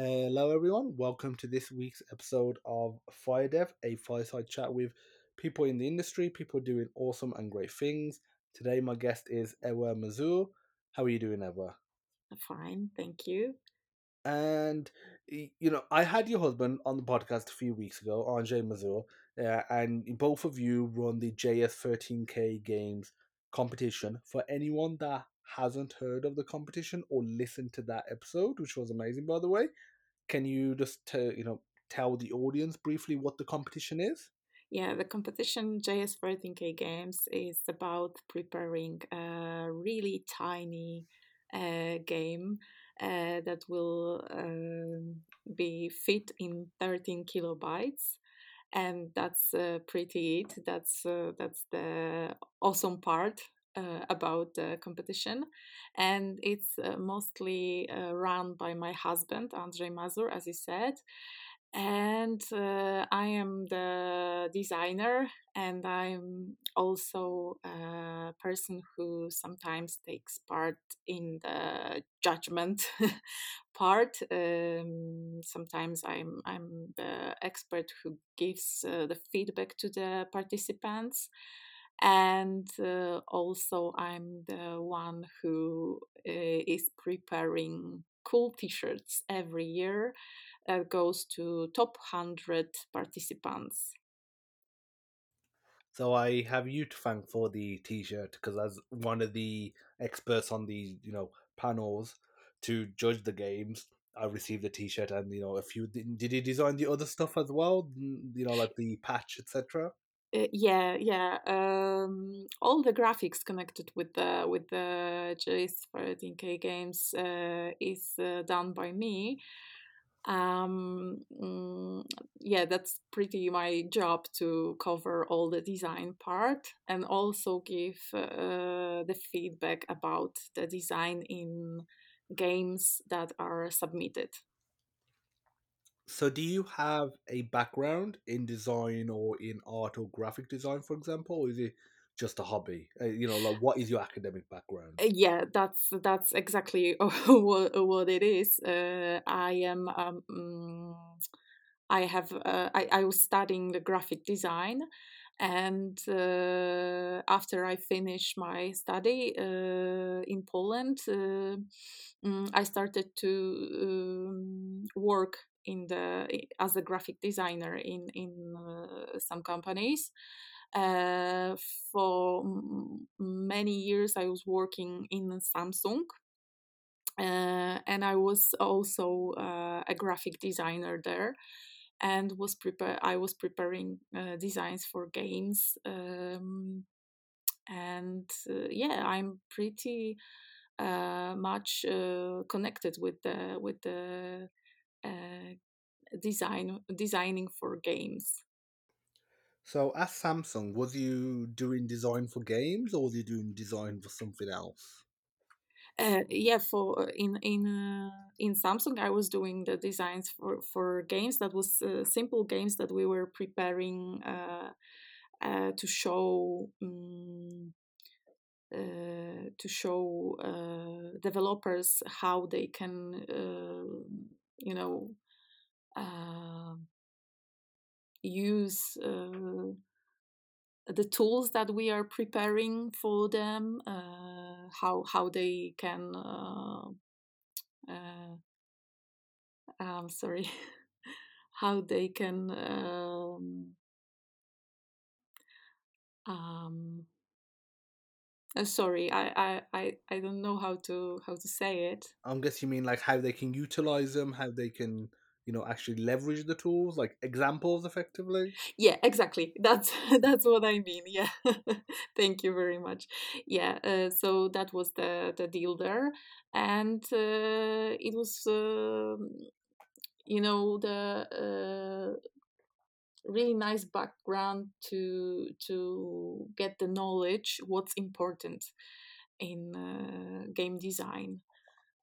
Hello, everyone. Welcome to this week's episode of FireDEV, a fireside chat with people in the industry, people doing awesome and great things. Today, my guest is Ewa Mazur. How are you doing, Ewa? Fine, thank you. And you know, I had your husband on the podcast a few weeks ago, Andrzej Mazur, uh, and both of you run the JS13K Games competition. For anyone that hasn't heard of the competition or listened to that episode, which was amazing, by the way, can you just t- you know tell the audience briefly what the competition is? Yeah, the competition JS13K Games is about preparing a really tiny uh, game uh, that will um be fit in 13 kilobytes. And that's uh, pretty it. That's uh, that's the awesome part uh, about the competition, and it's uh, mostly uh, run by my husband Andrzej Mazur, as you said, and uh, I am the designer, and I'm also a person who sometimes takes part in the judgment part. Um, sometimes I'm I'm the expert who gives the feedback to the participants, and uh, also I'm the one who uh, is preparing cool T-shirts every year that goes to top 100 participants. So I have you to thank for the T-shirt because as one of the experts on the you know panels to judge the games, I received the T-shirt and you know a few. Did you design the other stuff as well? You know, like the patch, etc. Uh, yeah, yeah. Um, all the graphics connected with the with the JS13K games uh, is uh, done by me. Um, mm, yeah, that's pretty my job to cover all the design part and also give uh, the feedback about the design in games that are submitted. So do you have a background in design or in art or graphic design, for example, or is it just a hobby? Uh, you know, like what is your academic background? Uh, yeah that's that's exactly what, what it is uh, i am um, mm, i have uh, I, I was studying the graphic design and uh, after i finished my study uh, in poland uh, mm, i started to um, work in the as a graphic designer in in uh, some companies uh, for many years, I was working in Samsung, uh, and I was also uh, a graphic designer there, and was prepare. I was preparing uh, designs for games, um, and uh, yeah, I'm pretty uh, much uh, connected with the with the design designing for games. So at Samsung, was you doing design for games or was you doing design for something else? Uh, yeah, for in in uh, in Samsung, I was doing the designs for for games. That was uh, simple games that we were preparing uh, uh, to show. Um, uh, to show uh, developers how they can, uh, you know, uh, use uh, the tools that we are preparing for them, uh, how how they can. Uh, uh, um, sorry, how they can. Um, um, uh, sorry, I, I, I, I don't know how to how to say it. I'm guessing you mean like how they can utilize them, how they can, you know, actually leverage the tools, like examples effectively. Yeah, exactly. That's that's what I mean. Yeah, thank you very much. Yeah, uh, so that was the the deal there, and uh, it was. um you know the uh, really nice background to to get the knowledge what's important in uh, game design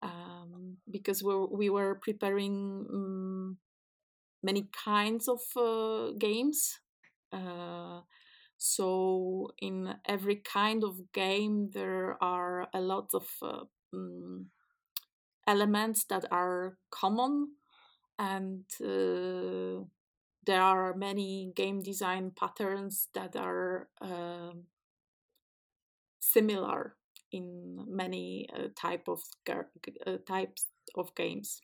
um, because we we were preparing um, many kinds of uh, games uh, so in every kind of game there are a lot of um, elements that are common and uh, there are many game design patterns that are um similar in many uh, type of uh, types of games.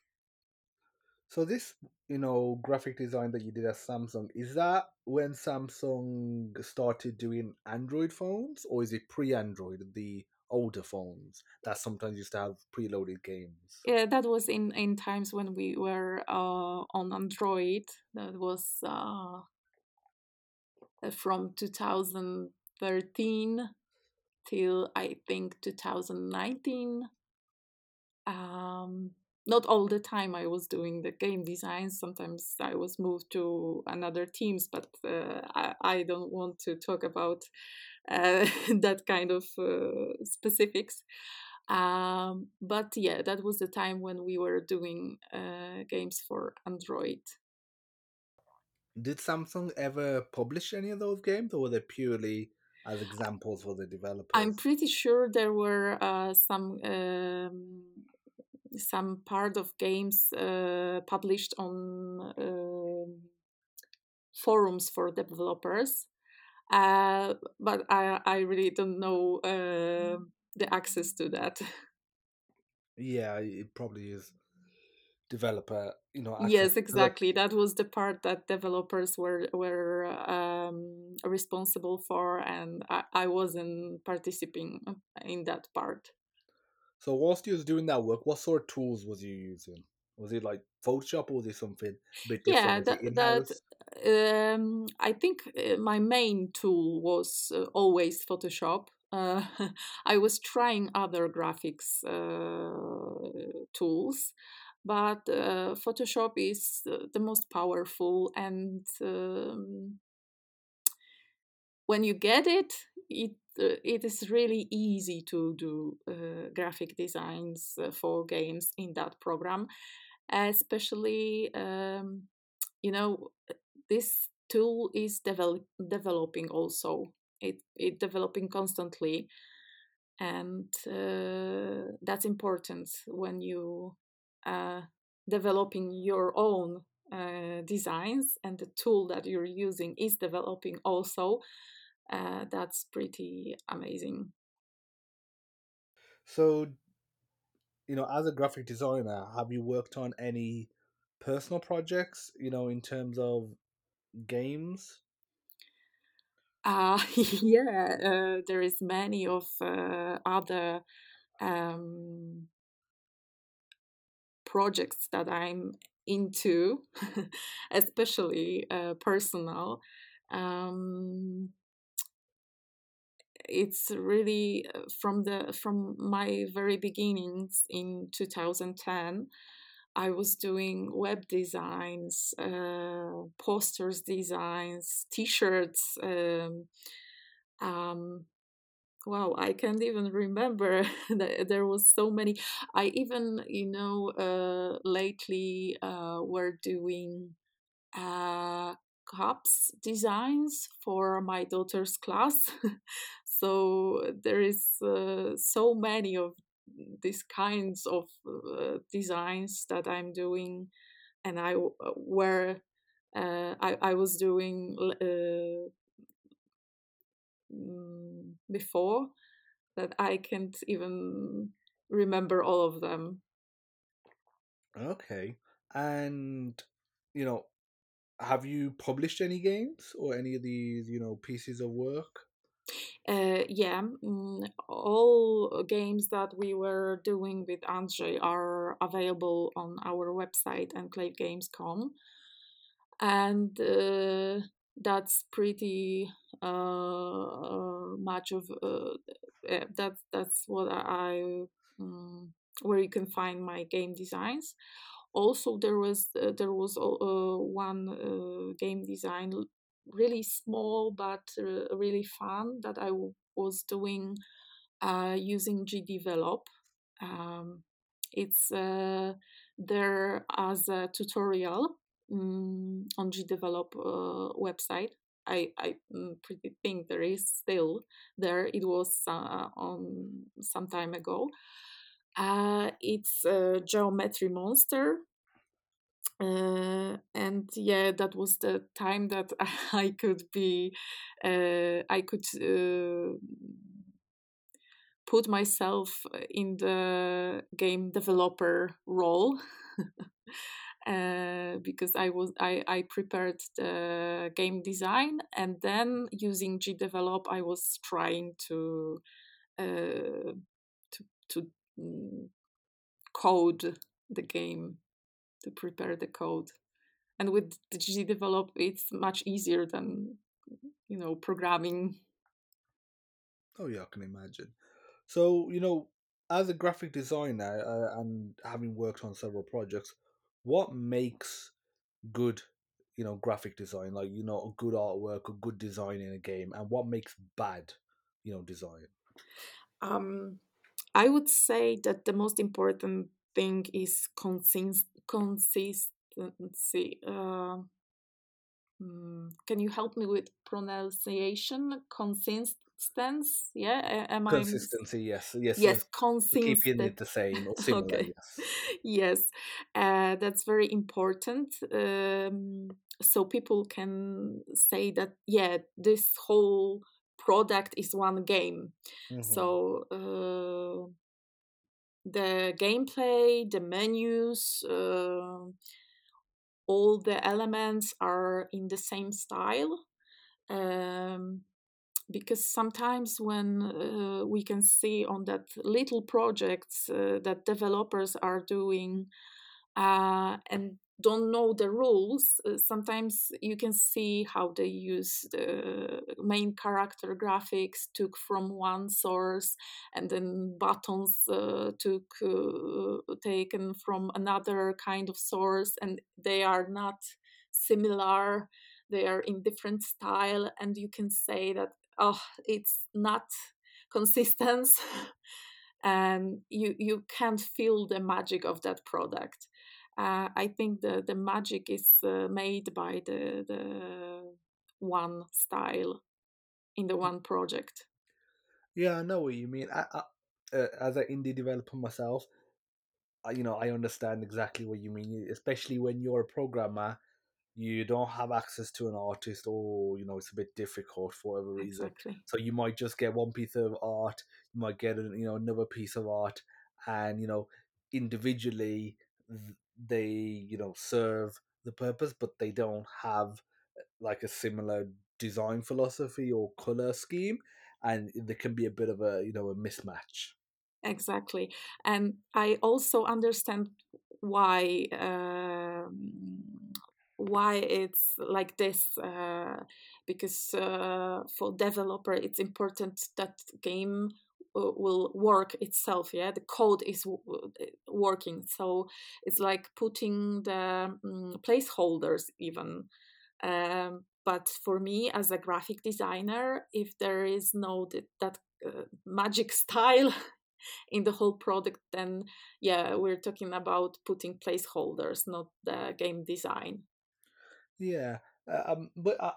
So this, you know, graphic design that you did at Samsung, is that when Samsung started doing Android phones, or is it pre-Android, the older phones that sometimes used to have preloaded games? Yeah, that was in in times when we were uh, on Android. That was uh, from 2013 till I think 2019. Um, not all the time I was doing the game design. Sometimes I was moved to another teams, but uh, I, I, don't want to talk about uh, that kind of uh, specifics. Um, but yeah, that was the time when we were doing uh, games for Android. Did Samsung ever publish any of those games, or were they purely as examples for the developers? I'm pretty sure there were uh, some um, some part of games uh, published on uh, forums for developers, uh, but I I really don't know uh, the access to that. Yeah, it probably is developer you know yes exactly. That was the part that developers were were um, responsible for and I, I wasn't participating in that part so whilst you was doing that work what sort of tools was you using? Was it like photoshop or was it something a bit different? Yeah that, that um, i think uh, my main tool was uh, always photoshop. Uh, i was trying other graphics uh, tools but uh, Photoshop is the most powerful, and um, when you get it, it it is really easy to do uh, graphic designs uh, for games in that program, especially um, you know this tool is develop, developing also. It it developing constantly and uh, that's important when you uh, developing your own uh, designs and the tool that you're using is developing also uh, that's pretty amazing so you know as a graphic designer have you worked on any personal projects you know in terms of games uh yeah uh, there is many of uh, other um, projects that I'm into, especially uh, personal. Um, it's really uh, from the from my very beginnings in 2010 i was doing web designs uh, posters designs t-shirts um, um, wow i can't even remember. That there was so many. I even you know uh, lately uh, we're doing uh, cups designs for my daughter's class so there is uh, so many of these kinds of uh, designs that i'm doing and i uh, I, I was doing Mm, before that I can't even remember all of them. Okay. And, you know, have you published any games or any of these, you know, pieces of work? Uh, yeah, mm, all games that we were doing with Andrzej are available on our website, enclavegames.com. And uh, that's pretty uh, much of uh, eh, that's that's what I um, where you can find my game designs. Also, there was uh, there was uh, one uh, game design really small but uh, really fun that I w- was doing using GDevelop. Um, it's there as a tutorial um, on GDevelop uh, website. I, I mm, pretty think there is still there. It was uh, on some time ago. Uh, it's a geometry monster. And yeah, that was the time that I could be, uh, I could uh, put myself in the game developer role. Uh, because I was I, I prepared the game design and then using GDevelop I was trying to uh, to to mm, code the game to prepare the code and with GDevelop it's much easier than you know programming. Oh yeah i can imagine. So you know as a graphic designer uh, and having worked on several projects what makes good you know graphic design? Like you know a good artwork a good design in a game and what makes bad you know design? Um i would say that the most important thing is consist- consist- consistency uh, mm, can you help me with pronunciation consist stance yeah am i consistency yes yes yes consistency keeping it the same or similar okay. yes yes uh, that's very important um, so people can say that yeah this whole product is one game mm-hmm. so uh, the gameplay the menus uh, all the elements are in the same style um, because sometimes when uh, we can see on that little projects uh, that developers are doing uh, and don't know the rules uh, sometimes you can see how they use the main character graphics took from one source and then buttons uh, took uh, taken from another kind of source and they are not similar. They are in different style and you can say that oh it's not consistent. And you you can't feel the magic of that product uh, i think the the magic is uh, made by the the one style in the one project. Yeah i know what you mean. I, I, uh, as an indie developer myself I, you know i understand exactly what you mean especially when you're a programmer you don't have access to an artist or you know it's a bit difficult for whatever reason. Exactly. so you might just get one piece of art you might get you know another piece of art and you know individually they you know serve the purpose but they don't have like a similar design philosophy or color scheme and there can be a bit of a you know a mismatch. Exactly and i also understand why um, why it's like this uh, because uh, for developer it's important that game uh, will work itself yeah? The code is w- working. So it's like putting the um, placeholders even um, but for me as a graphic designer if there is no that, that uh, magic style in the whole product then yeah we're talking about putting placeholders not the game design. Yeah, uh, um, but uh,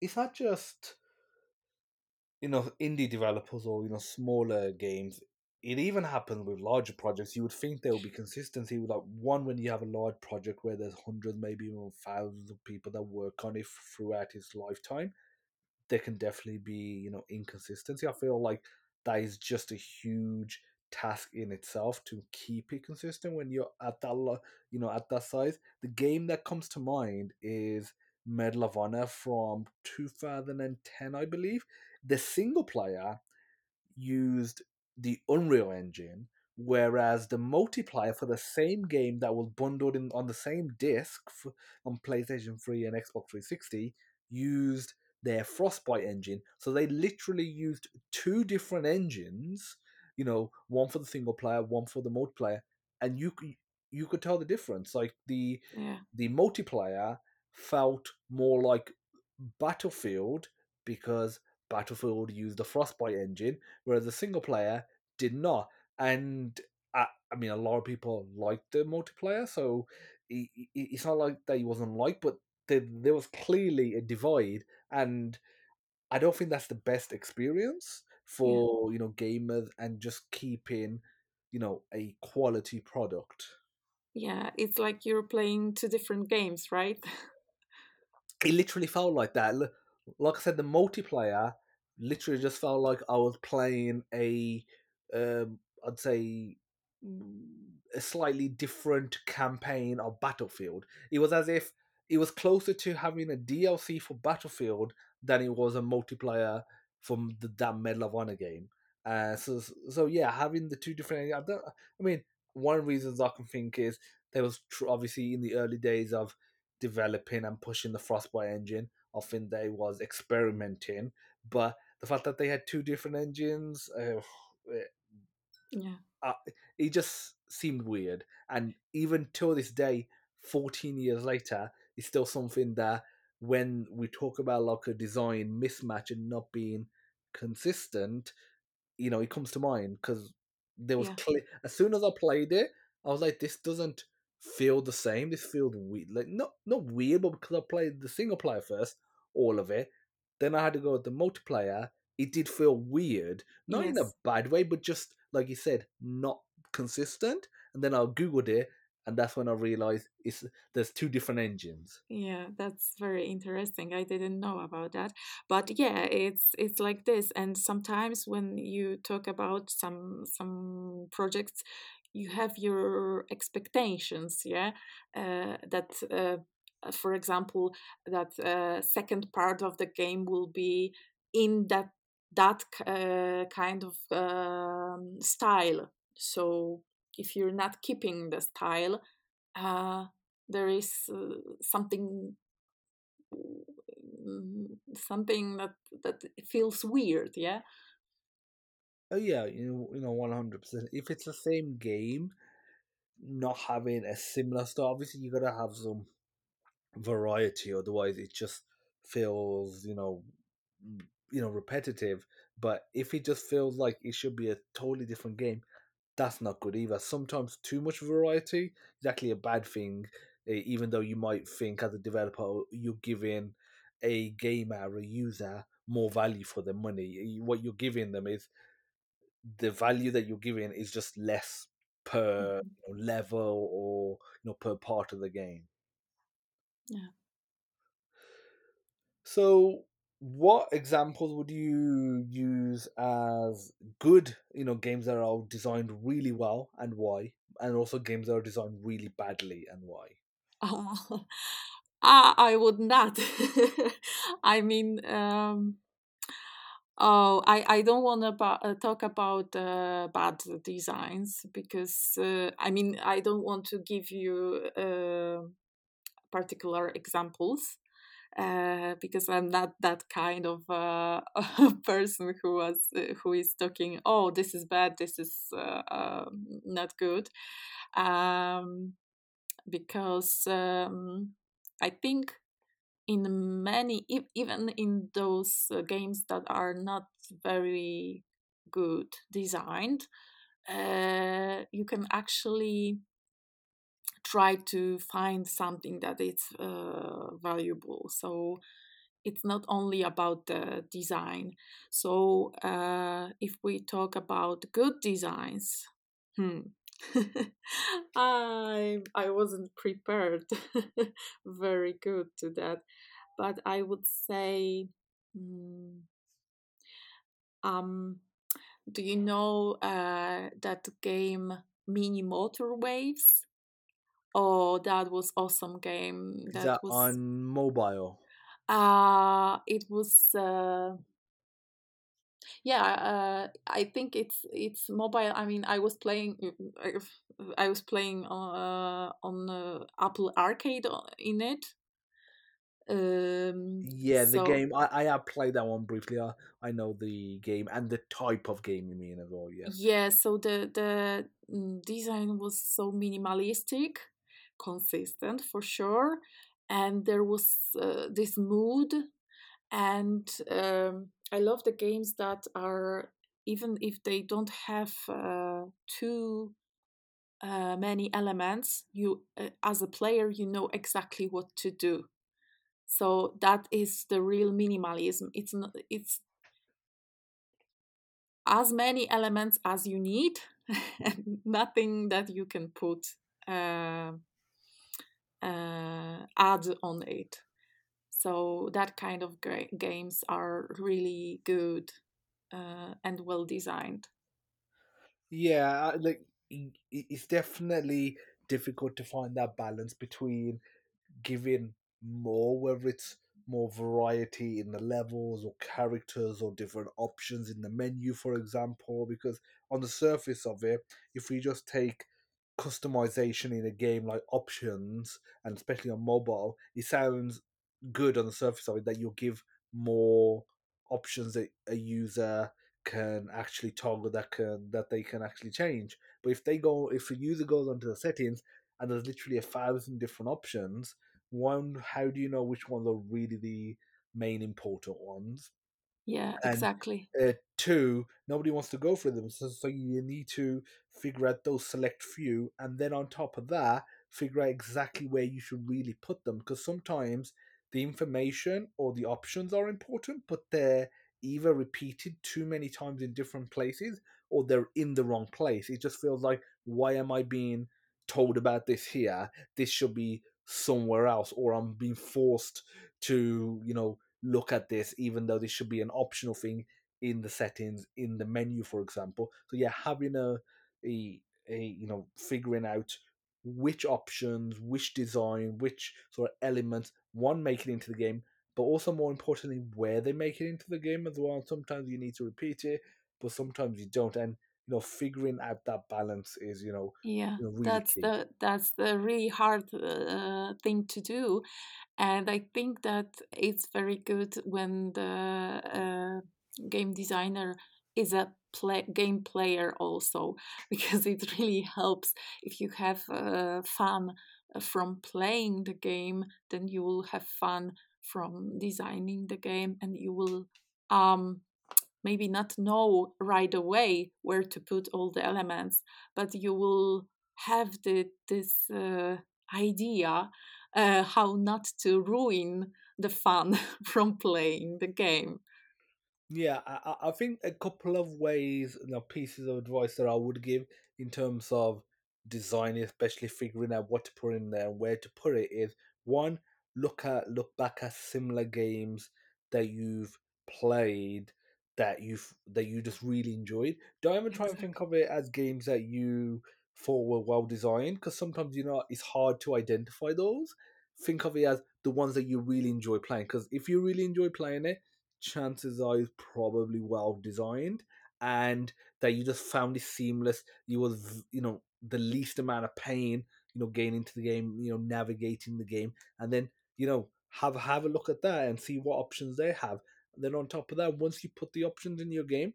it's not just you know indie developers or you know smaller games. It even happens with larger projects. You would think there would be consistency. With like one, when you have a large project where there's hundreds, maybe even thousands of people that work on it throughout its lifetime, there can definitely be you know inconsistency. I feel like that is just a huge task in itself to keep it consistent when you're at that you know at that size. The game that comes to mind is Medal of Honor from 2010, I believe. The single player used the Unreal Engine, whereas the multiplayer for the same game that was bundled in on the same disc for, on PlayStation 3 and Xbox 360 used their Frostbite engine. So they literally used two different engines you know, one for the single player, one for the multiplayer, and you you could tell the difference. Like the yeah. the multiplayer felt more like Battlefield because Battlefield used the Frostbite engine, whereas the single player did not. And I, I mean, a lot of people liked the multiplayer, so it, it, it's not like that he wasn't liked, but there, there was clearly a divide, and I don't think that's the best experience for yeah. you know gamers and just keeping you know a quality product yeah, it's like you're playing two different games, right? It literally felt like that. Like I said, the multiplayer literally just felt like I was playing a, um, I'd say, a slightly different campaign of Battlefield. It was as if it was closer to having a DLC for Battlefield than it was a multiplayer from the damn Medal of Honor game. Uh, so, so yeah, having the two different. I, don't, I mean, one of the reasons I can think is there was tr- obviously in the early days of developing and pushing the Frostbite engine. Think they was experimenting, but the fact that they had two different engines, uh, yeah, uh, it just seemed weird. And even till this day, fourteen years later, it's still something that when we talk about like a design mismatch and not being consistent, you know, it comes to mind because there was yeah. clear as soon as I played it, I was like, this doesn't feel the same. This feels weird, like not not weird, but because I played the single player first, all of it, then I had to go with the multiplayer. It did feel weird, not in a bad way, but just like you said, not consistent. And then I googled it, and that's when I realized it's there's two different engines. Yeah, that's very interesting. I didn't know about that. But yeah, it's it's like this. And sometimes when you talk about some some projects, you have your expectations, yeah? Uh, that uh, for example, that uh, second part of the game will be in that that uh, kind of um, style. So if you're not keeping the style, uh, there is uh, something mm, something that that feels weird yeah Oh yeah, you know, you know, one hundred percent. If it's the same game, not having a similar style, obviously you gotta have some variety, otherwise it just feels, you know, you know, repetitive. But if it just feels like it should be a totally different game, that's not good either. Sometimes too much variety is actually a bad thing, even though you might think as a developer oh, you're giving a gamer a user more value for their money. What you're giving them is the value that you're giving is just less per Mhm. you know, level or you know per part of the game. yeah So, what examples would you use as good, you know, games that are designed really well and why, and also games that are designed really badly and why? uh, I, I would not i mean um Oh, I, I don't want to ba- talk about uh, bad designs because uh, I mean I don't want to give you uh, particular examples uh, because I'm not that kind of uh, person who was uh, who is talking. Oh, this is bad. This is um, not good. Um, because um, I think in many, even in those uh, games that are not very good designed, uh, you can actually try to find something that is uh, valuable. So it's not only about the design. So uh, if we talk about good designs, hmm. I I wasn't prepared very good to that, but I would say, mm, um, do you know uh, that game Mini Motorways? Oh, that was awesome game. Is That that was on mobile? uh it was uh yeah uh i think it's it's mobile i mean i was playing i, was playing uh, on uh, apple arcade in it um Yeah, the so game. I, I have played that one briefly. I, I know the game and the type of game you mean as well. Yeah. yeah so the the mm, design was so minimalistic consistent for sure and there was uh, this mood and um, i love the games that are even if they don't have uh, too uh, many elements you uh, as a player you know exactly what to do so that is the real minimalism it's not it's as many elements as you need and nothing that you can put uh, uh, add on it. So that kind of ga- games are really good uh, and well designed. Yeah, like i- i- it's definitely difficult to find that balance between giving more, whether it's more variety in the levels or characters or different options in the menu, for example. Because on the surface of it, if we just take customization in a game like options, and especially on mobile, it sounds good on the surface of it that you'll give more options that a user can actually toggle that can that they can actually change. But if they go if a user goes onto the settings and there's literally a thousand different options, one how do you know which ones are really the main important ones? Yeah, and exactly. uh, two, nobody wants to go for them. So, so you need to figure out those select few, and then on top of that, figure out exactly where you should really put them. Because sometimes the information or the options are important, but they're either repeated too many times in different places or they're in the wrong place. It just feels like, why am I being told about this here? This should be somewhere else, or I'm being forced to, you know, look at this, even though this should be an optional thing in the settings in the menu, for example. So yeah, having a a, a you know figuring out which options, which design, which sort of elements one make it into the game, but also more importantly where they make it into the game as well. Sometimes you need to repeat it, but sometimes you don't, and you know figuring out that balance is you know, Yeah, you know really that's key. the that's the really hard uh, thing to do, and I think that it's very good when the uh, game designer is a play, game player also, because it really helps if you have uh, fun from playing the game, then you will have fun from designing the game, and you will um, maybe not know right away where to put all the elements, but you will have the, this uh, idea uh, how not to ruin the fun from playing the game. Yeah, I, I think a couple of ways, you know, pieces of advice that I would give in terms of designing, especially figuring out what to put in there and where to put it, is one, look at look back at similar games that you've played that you've that you just really enjoyed. Don't even try and think of it as games that you thought were well designed, because sometimes you know it's hard to identify those. Think of it as the ones that you really enjoy playing, because if you really enjoy playing it chances are it's probably well designed and that you just found it seamless. You was you know the least amount of pain, you know, getting into the game, you know, navigating the game, and then you know have have a look at that and see what options they have. And then on top of that, once you put the options in your game,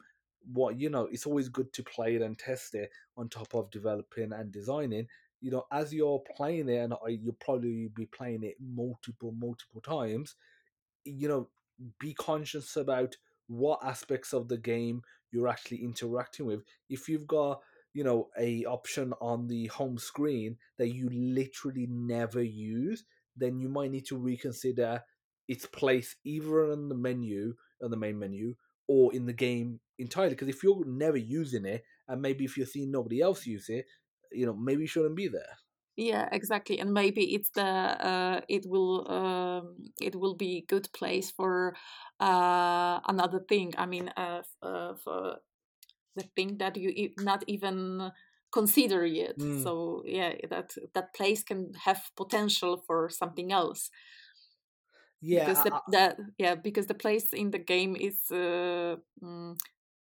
what you know, it's always good to play it and test it on top of developing and designing. You know, as you're playing it, and you'll probably be playing it multiple, multiple times you know be conscious about what aspects of the game you're actually interacting with if you've got you know a option on the home screen that you literally never use then you might need to reconsider its place either on the menu on the main menu or in the game entirely because if you're never using it and maybe if you're seeing nobody else use it you know maybe it shouldn't be there Yeah, exactly. And maybe it's the uh, it will um, it will be good place for uh, another thing. I mean, uh, uh, for the thing that you e- not even consider yet. mm, So yeah, that that place can have potential for something else because yeah the I, that yeah because the place in the game is uh, mm,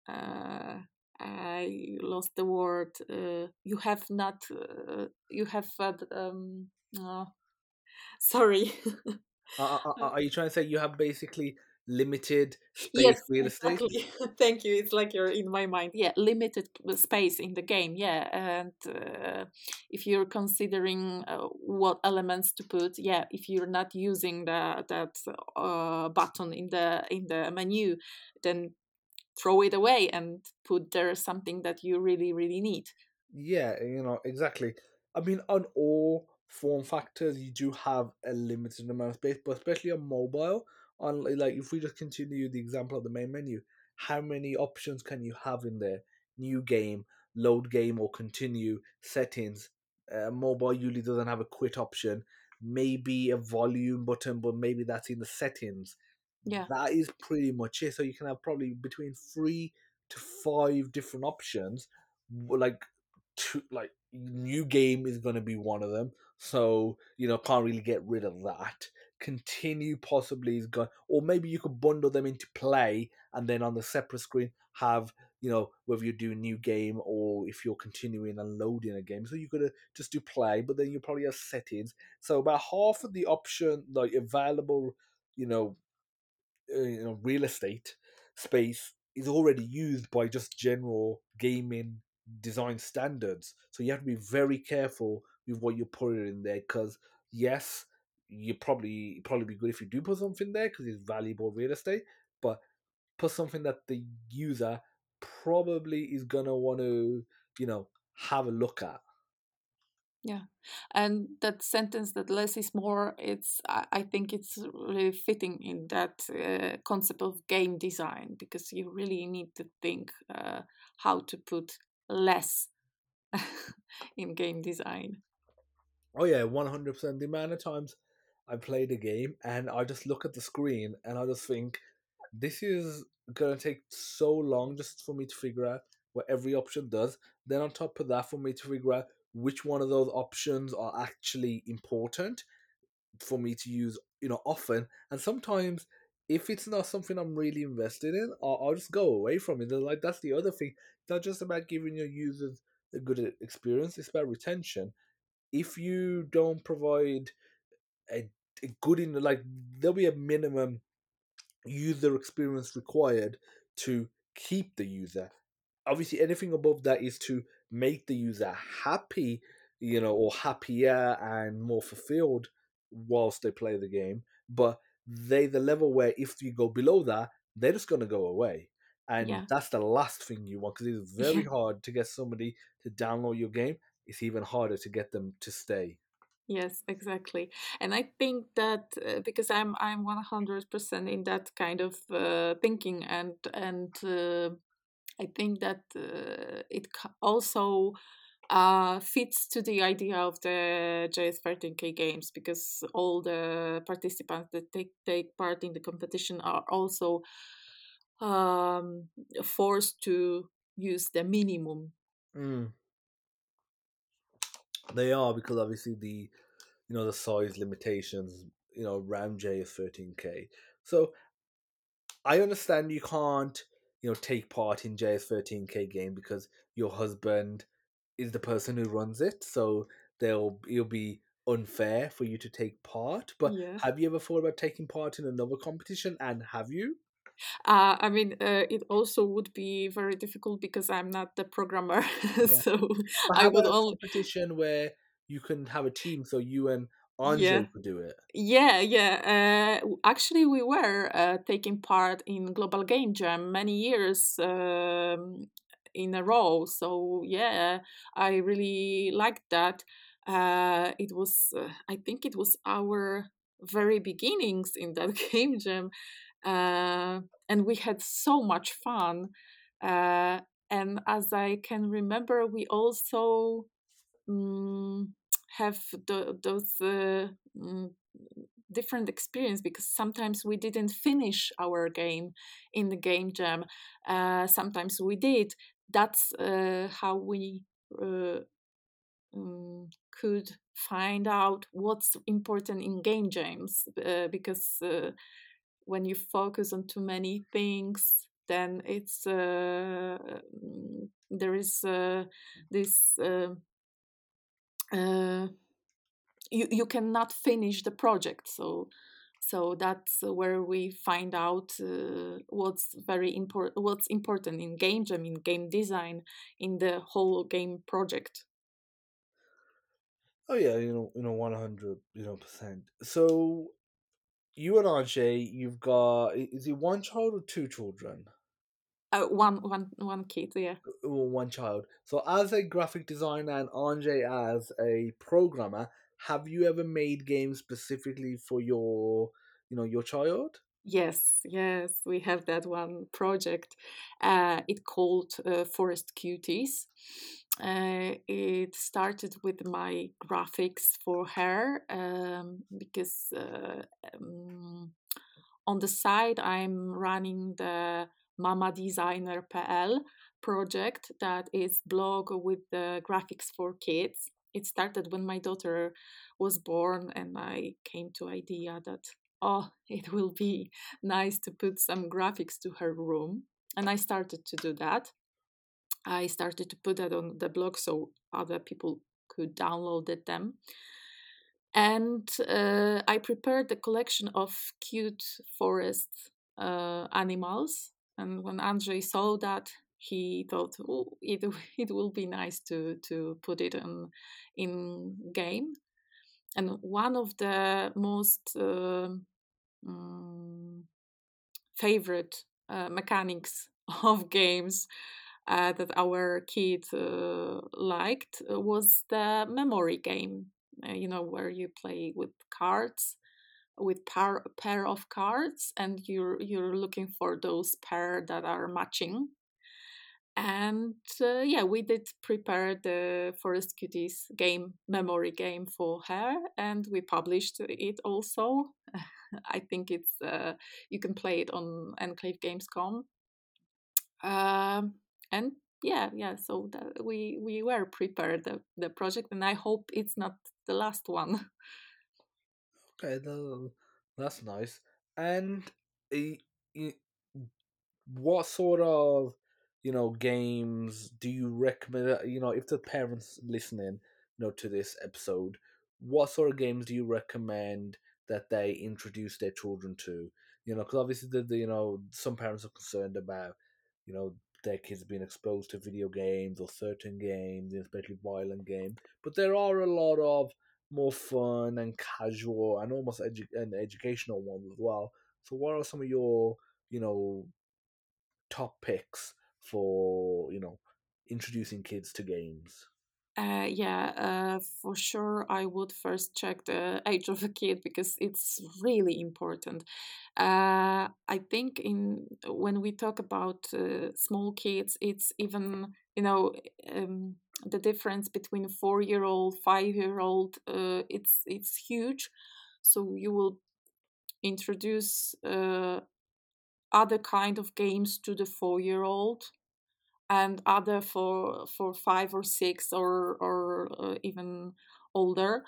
uh, I lost the word. Uh, you have not. Uh, you have. Uh, um, oh, sorry. Are, are, are you trying to say you have basically limited yes, space real estate? exactly. Thank you. It's like you're in my mind. Yeah, limited space in the game. Yeah, and uh, if you're considering uh, what elements to put, yeah, if you're not using the that uh, button in the in the menu, then throw it away and put there something that you really really need. Yeah, you know, exactly. I mean, on all form factors, you do have a limited amount of space, but especially on mobile, on like if we just continue the example of the main menu, how many options can you have in there? New game, load game, or continue settings. uh, mobile usually doesn't have a quit option. Maybe a volume button, but maybe that's in the settings. Yeah. That is pretty much it. So you can have probably between three to five different options. Like, two, like new game is going to be one of them. So you know, can't really get rid of that. Continue possibly is going, or maybe you could bundle them into play, and then on the separate screen have you know whether you're doing new game or if you're continuing and loading a game. So you could just do play, but then you probably have settings. So about half of the option like available, you know, uh, you know, real estate space is already used by just general gaming design standards. So you have to be very careful with what you're putting in there because yes, you probably probably be good if you do put something there because it's valuable real estate, but put something that the user probably is gonna want to you know have a look at. Yeah, and that sentence that less is more. It's I, I think it's really fitting in that uh, concept of game design because you really need to think uh, how to put less in game design. Oh yeah, one hundred percent. The amount of times I play the game and I just look at the screen and I just think this is gonna take so long just for me to figure out what every option does. Then on top of that, for me to figure out which one of those options are actually important for me to use, you know, often. And sometimes, if it's not something I'm really invested in, I'll, I'll just go away from it. Like that's the other thing. It's not just about giving your users a good experience; it's about retention. If you don't provide a, a good in like, there'll be a minimum user experience required to keep the user. Obviously, anything above that is to make the user happy, you know, or happier and more fulfilled whilst they play the game. But they the level where if you go below that, they're just gonna go away. And Yeah. that's the last thing you want because it's very hard to get somebody to download your game. It's even harder to get them to stay. Yes, exactly. And I think that uh, because I'm I'm 100% in that kind of uh, thinking and and uh, I think that uh, it also uh, fits to the idea of the JS13K games because all the participants that take take part in the competition are also um, forced to use the minimum. Mm. They are because obviously the you know the size limitations you know around JS13K. So I understand you can't you know take part in JS13K game because your husband is the person who runs it, so they'll it'll be unfair for you to take part. But Yeah. have you ever thought about taking part in another competition? And have you? Uh, I mean, uh, it also would be very difficult because I'm not the programmer, so I would only. competition where you can have a team, so you and Andre Yeah, could do it? yeah, yeah. Uh, actually, we were uh, taking part in Global Game Jam many years um, in a row. So yeah, I really liked that. Uh, it was, uh, I think, it was our very beginnings in that game jam, uh, and we had so much fun. Uh, and as I can remember, we also mm, have the, those uh, mm, different experience because sometimes we didn't finish our game in the game jam. Uh, sometimes we did. That's uh, how we um, could find out what's important in game jams uh, because uh, when you focus on too many things then it's uh, mm, there is uh, this uh, uh, you you cannot finish the project so so that's where we find out uh, what's very important what's important in game jam in game design in the whole game project Oh yeah, you know, you know, one hundred, you know, percent. So you and Andre, you've got is it one child or two children? uh, one one one kid yeah Well, one child. So as a graphic designer and Andre as a programmer, have you ever made games specifically for your, you know, your child? Yes, yes, we have that one project. Uh, it called uh, Forest Cuties, uh, it started with my graphics for her um, because uh, um, on the side I'm running the Mama Designer PL project that is blog with the graphics for kids. It started when my daughter was born and I came to idea that oh it will be nice to put some graphics to her room and I started to do that I started to put that on the blog so other people could download them. And uh, I prepared a collection of cute forest uh, animals. And when Andrzej saw that, he thought, oh, it, it will be nice to, to put it in, in game. And one of the most uh, um, favorite uh, mechanics of games uh, that our kid uh, liked was the memory game. Uh, you know, where you play with cards, with par- pair of cards, and you're you're looking for those pair that are matching. And uh, yeah, we did prepare the Forest Cuties game, memory game for her, and we published it also. I think it's uh, you can play it on EnclaveGames.com. Um, and yeah yeah so we we were prepared the, the project and i hope it's not the last one. Okay that's nice. And what sort of you know games do you recommend uh, you know if the parents listening you know to this episode what sort of games do you recommend that they introduce their children to? You know because obviously the, the you know some parents are concerned about you know their kids being exposed to video games or certain games, especially violent games. But there are a lot of more fun and casual and almost edu- and educational ones as well. So, what are some of your, you know, top picks for you know introducing kids to games? Uh, yeah, uh, for sure. I would first check the age of the kid because it's really important. Uh, I think in when we talk about uh, small kids, it's even you know um, the difference between four year old, five year old. Uh, it's it's huge. So you will introduce uh, other kind of games to the four year old and other for for five or six or or uh, even older.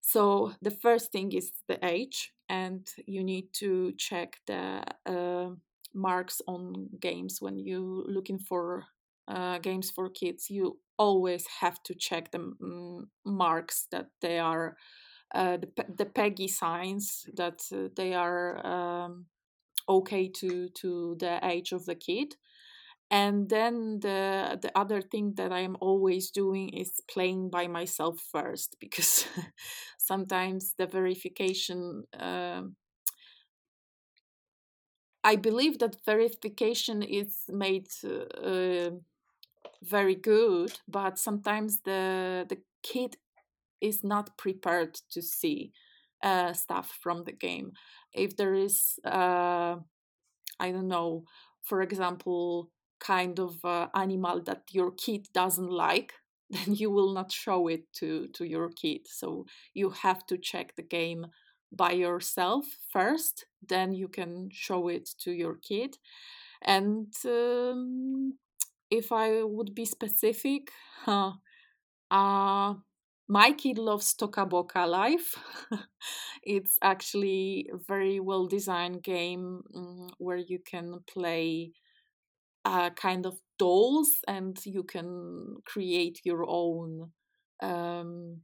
So the first thing is the age and you need to check the uh, marks on games when you looking for uh, games for kids. You always have to check the um, marks that they are uh, the, the PEGI signs that uh, they are um, okay to to the age of the kid and then the the other thing that i am always doing is playing by myself first because sometimes the verification uh, i believe that verification is made uh, very good but sometimes the the kid is not prepared to see uh, stuff from the game. If there is uh, i don't know for example kind of uh, animal that your kid doesn't like then you will not show it to to your kid so you have to check the game by yourself first then you can show it to your kid and um, if i would be specific uh, uh, my kid loves Toca Boca Life. it's actually a very well designed game um, where you can play uh, kind of dolls and you can create your own um,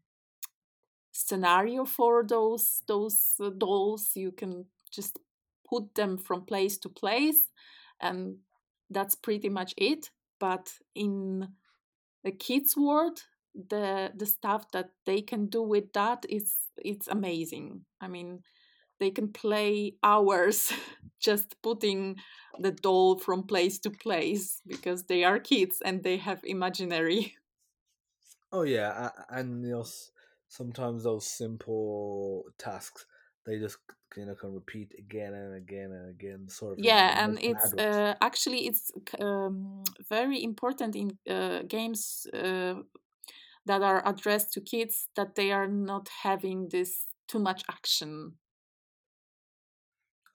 scenario for those those uh, dolls. You can just put them from place to place and that's pretty much it. But in the kids world the the stuff that they can do with that is it's amazing. I mean they can play hours just putting the doll from place to place because they are kids and they have imaginary. Oh yeah, and you know, sometimes those simple tasks they just you know can repeat again and again and again sort of yeah and it's uh, actually it's um, very important in uh, games uh, that are addressed to kids that they are not having this too much action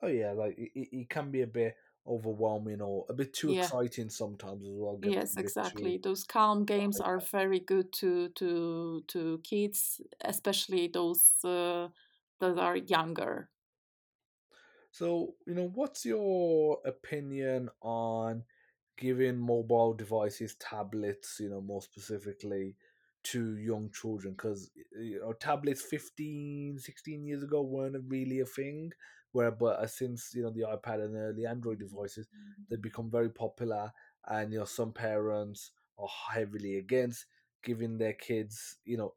Oh yeah, like it, it can be a bit overwhelming or a bit too yeah exciting sometimes as well. Yes bit too exactly those calm games are very good to to to kids especially those uh, that are younger So, you know, what's your opinion on giving mobile devices, tablets, you know, more specifically to young children? Because, you know, tablets 15, 16 years ago weren't really a thing. Where, but uh, since, you know, the iPad and early Android devices, they've become very popular. And, you know, some parents are heavily against giving their kids, you know,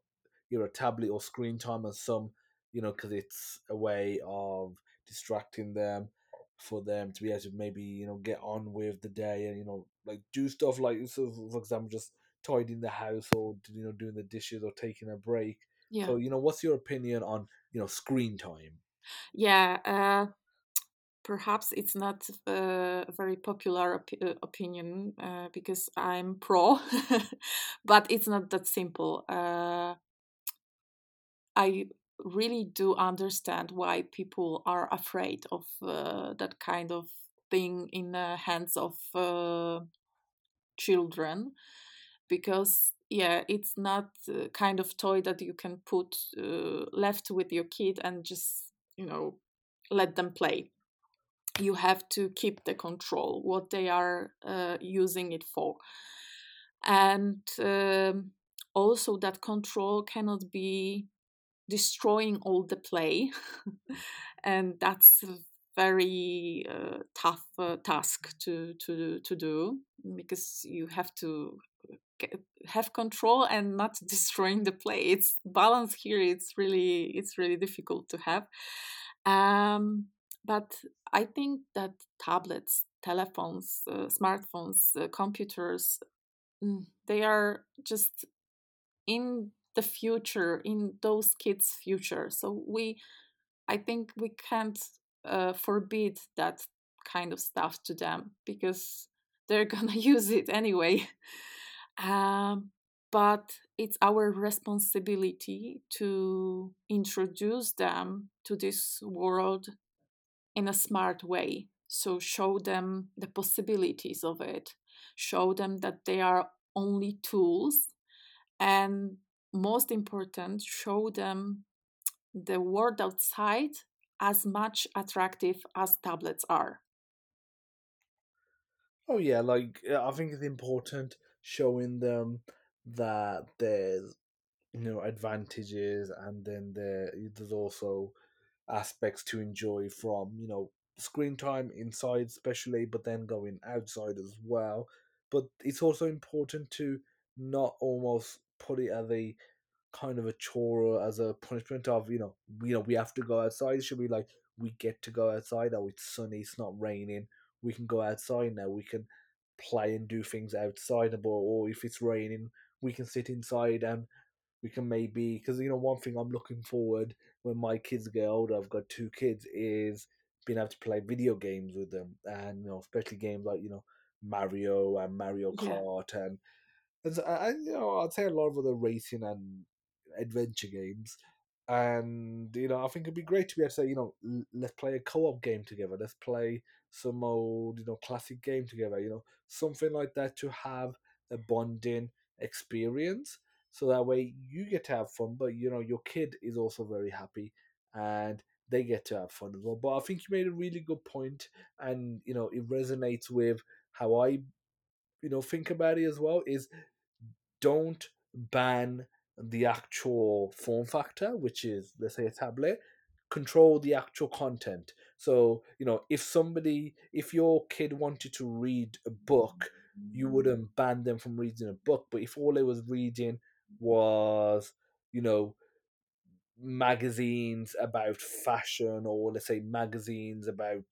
either a tablet or screen time, and some, you know, because it's a way of distracting them for them to be able to maybe you know get on with the day and you know like do stuff like so for example just tidying the house or you know doing the dishes or taking a break. Yeah. so you know what's your opinion on you know screen time yeah uh, perhaps it's not uh, a very popular op- uh, opinion uh, because I'm pro, but it's not that simple. Uh, I really do understand why people are afraid of uh, that kind of thing in the hands of uh, children because yeah it's not kind of toy that you can put uh, left with your kid and just you know let them play. You have to keep the control what they are uh, using it for. And um, also that control cannot be destroying all the play. And that's a very uh, tough uh, task to, to to do because you have to have control and not destroying the play it's balance here it's really it's really difficult to have um, but I think that tablets, telephones, uh, smartphones, uh, computers, mm, they are just in the future, in those kids' future. So we, I think we can't uh, forbid that kind of stuff to them because they're gonna use it anyway. Um, but it's our responsibility to introduce them to this world in a smart way. So show them the possibilities of it, show them that they are only tools, and most important, show them the world outside as much attractive as tablets are. oh yeah like i think it's important showing them that there's you know advantages and then there there's also aspects to enjoy from you know screen time inside especially but then going outside as well. But it's also important to not almost put it as a kind of a chore or as a punishment of you know you know we have to go outside. It should be like we get to go outside? Oh it's sunny it's not raining. We can go outside now. We can play and do things outside or, or if it's raining we can sit inside and we can maybe because you know one thing I'm looking forward when my kids get older. I've got two kids is being able to play video games with them, and you know especially games like you know Mario and Mario Yeah, Kart and and, and you know I'd say a lot of other racing and adventure games. And you know, I think it'd be great to be able to say, you know, l- let's play a co-op game together. Let's play some old, you know, classic game together. You know, something like that to have a bonding experience so that way you get to have fun but you know your kid is also very happy and they get to have fun as well but i think you made a really good point and you know it resonates with how i you know think about it as well is don't ban the actual form factor which is let's say a tablet control the actual content. So you know if somebody if your kid wanted to read a book you wouldn't ban them from reading a book but if all they was reading was you know magazines about fashion or let's say magazines about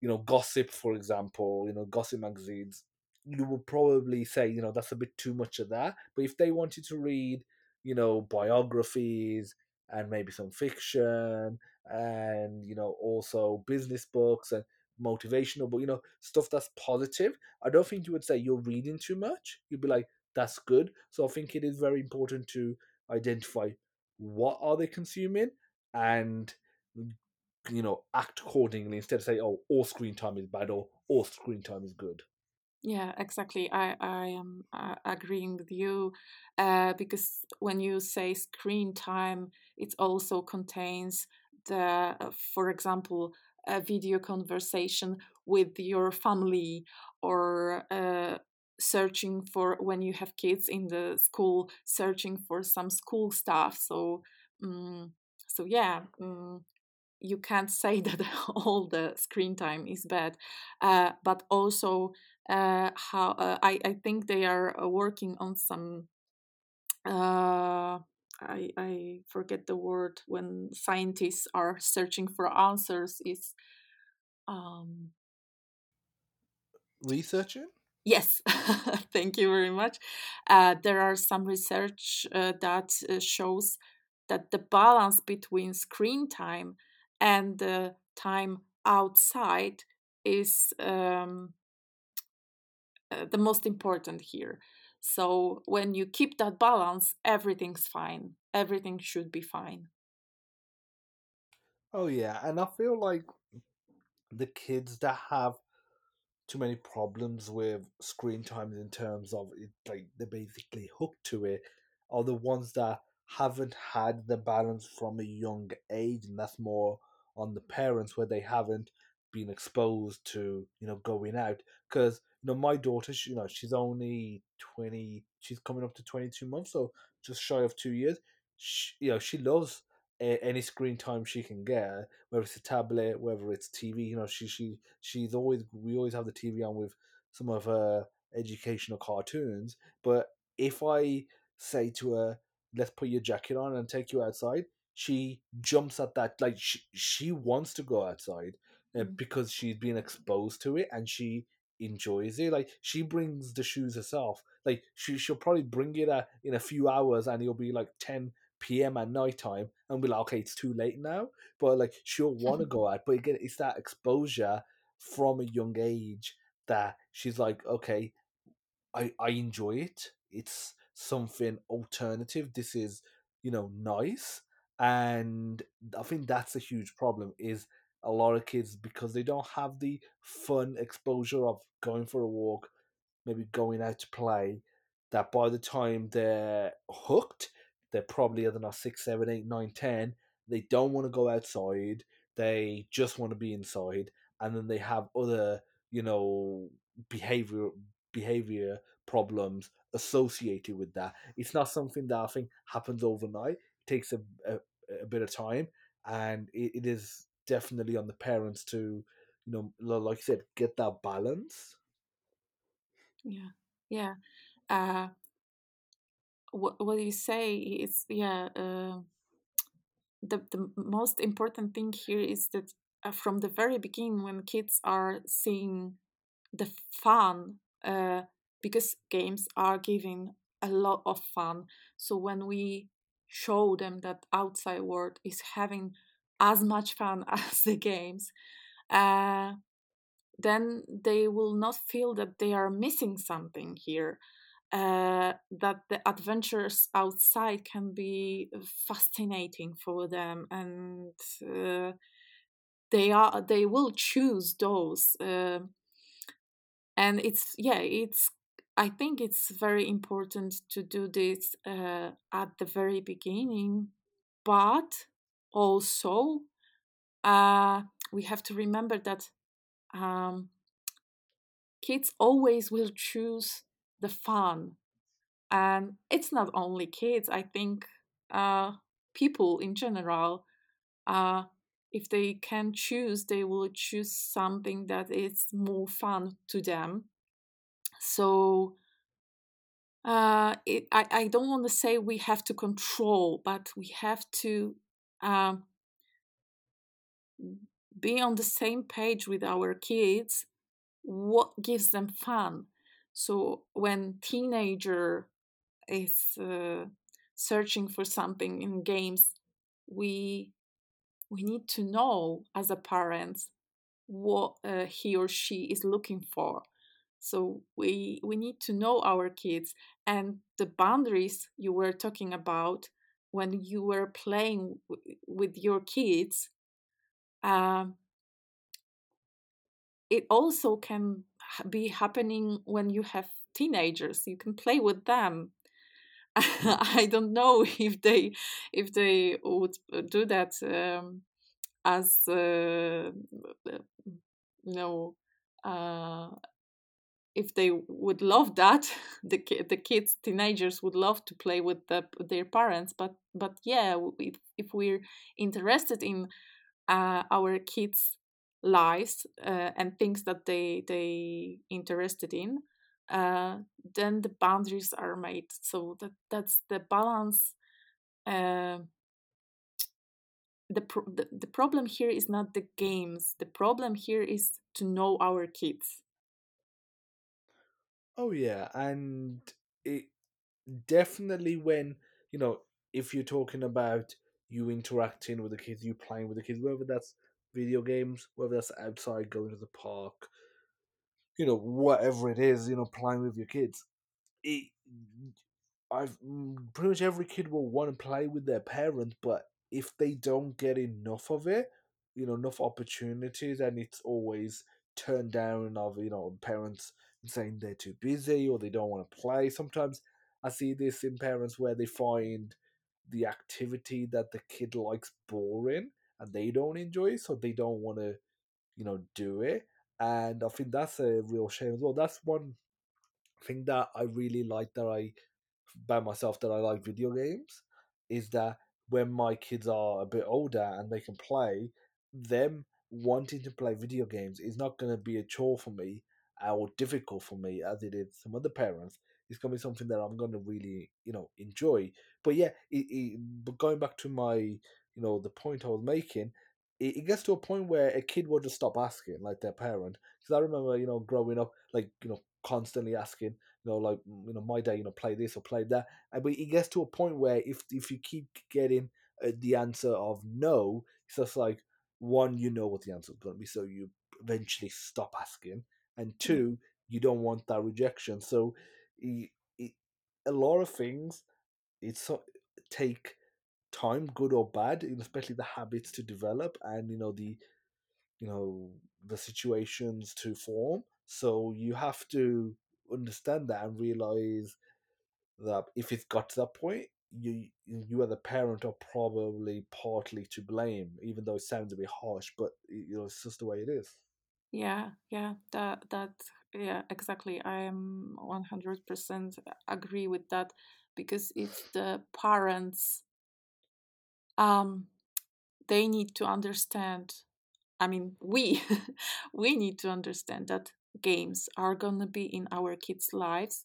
you know gossip for example you know gossip magazines you would probably say you know that's a bit too much of that. But if they wanted to read you know biographies and maybe some fiction and you know also business books and motivational but you know stuff that's positive i don't think you would say you're reading too much. You'd be like that's good. So i think it is very important to identify what are they consuming and you know act accordingly instead of say oh all screen time is bad or all screen time is good Yeah, exactly. I I am uh, agreeing with you uh, because when you say screen time, it also contains the, uh, for example, a video conversation with your family or uh, searching for when you have kids in the school, searching for some school stuff. So, um, so yeah. Um, you can't say that all the screen time is bad, uh, but also uh, how uh, I, I think they are uh, working on some uh, I, I forget the word when scientists are searching for answers is um, researching? Yes thank you very much. Uh, there are some research uh, that uh, shows that the balance between screen time and the time outside is um, the most important here. So when you keep that balance, everything's fine. Everything should be fine. oh yeah and i feel like the kids that have too many problems with screen times in terms of it, like they're basically hooked to it are the ones that haven't had the balance from a young age and that's more on the parents where they haven't been exposed to you know going out because you know my daughter she, you know she's only 20 she's coming up to 22 months so just shy of two years. She, you know she loves a, any screen time she can get whether it's a tablet whether it's tv you know she she she's always we always have the tv on with some of her educational cartoons but if i say to her let's put your jacket on and take you outside she jumps at that like she, she wants to go outside uh, Mm. because she's been exposed to it and she enjoys it like she brings the shoes herself like she, she'll probably bring it uh, in a few hours and it'll be like 10 p.m at night time and be like okay it's too late now but like she'll want to go out but again it's that exposure from a young age that she's like okay I I enjoy it. It's something alternative. This is, you know, nice. And I think that's a huge problem is a lot of kids because they don't have the fun exposure of going for a walk, maybe going out to play, that by the time they're hooked, they're probably, I don't six, seven, eight, nine, ten. They don't want to go outside. They just want to be inside. And then they have other, you know, behavior behavior problems associated with that. It's not something that I think happens overnight. It takes a, a, a bit of time, and it, it is definitely on the parents to, you know, like I said, get that balance. Yeah, yeah. Uh, what what you say is yeah. Uh, the the most important thing here is that uh, from the very beginning, when kids are seeing the fun, uh, because games are giving a lot of fun. So when we show them that outside world is having as much fun as the games, uh, then they will not feel that they are missing something here. Uh, that the adventures outside can be fascinating for them, and uh, they are they will choose those. Uh, and it's yeah, it's I think it's very important to do this uh, at the very beginning, but also uh, we have to remember that um, kids always will choose the fun. And it's not only kids, I think uh, people in general, uh, if they can choose, they will choose something that is more fun to them. So uh, it, I, I don't want to say we have to control, but we have to um, be on the same page with our kids what gives them fun. So when teenager is uh, searching for something in games we we need to know as a parent what uh, he or she is looking for. So we we need to know our kids and the boundaries you were talking about when you were playing w- with your kids um, it also can be happening when you have teenagers you can play with them. I don't know if they if they would uh, do that um, as uh, you know uh, if they would love that the the kids teenagers would love to play with the, their parents but but yeah if, if we're interested in uh, our kids lives uh, and things that they they interested in uh, then the boundaries are made. So that that's the balance uh, the, pro- the the problem here is not the games. The problem here is to know our kids Oh yeah, and it definitely when you know if you're talking about you interacting with the kids, you playing with the kids, whether that's video games, whether that's outside going to the park, you know, whatever it is, you know, playing with your kids. It, I've mm, pretty much every kid will want to play with their parents, but if they don't get enough of it, you know, enough opportunities, and it's always turned down of you know parents saying they're too busy or they don't want to play. Sometimes I see this in parents where they find the activity that the kid likes boring and they don't enjoy, so they don't want to you know do it. And I think that's a real shame as well. That's one thing that I really like that I by myself that I like video games is that when my kids are a bit older and they can play, them wanting to play video games is not going to be a chore for me or difficult for me as it is some other parents. It's going to be something that I'm going to really, you know, enjoy. But yeah, it, it, but going back to my, you know, the point I was making, it, it gets to a point where a kid will just stop asking, like their parent. Because I remember, you know, growing up, like, you know, constantly asking, you know, like you know, my day, you know, play this or play that. And but it gets to a point where if if you keep getting uh, the answer of no, it's just like one, you know what the answer is going to be, so you eventually stop asking, and two, you don't want that rejection. So, it, it, a lot of things, it's take time, good or bad, especially the habits to develop, and you know the you know the situations to form. So you have to understand that and realize that if it's got to that point you you as a parent are probably partly to blame even though it sounds a bit harsh but you know it's just the way it is Yeah, yeah, that that yeah, exactly. I am 100% agree with that because it's the parents um they need to understand, I mean, we we need to understand that games are to be in our kids' lives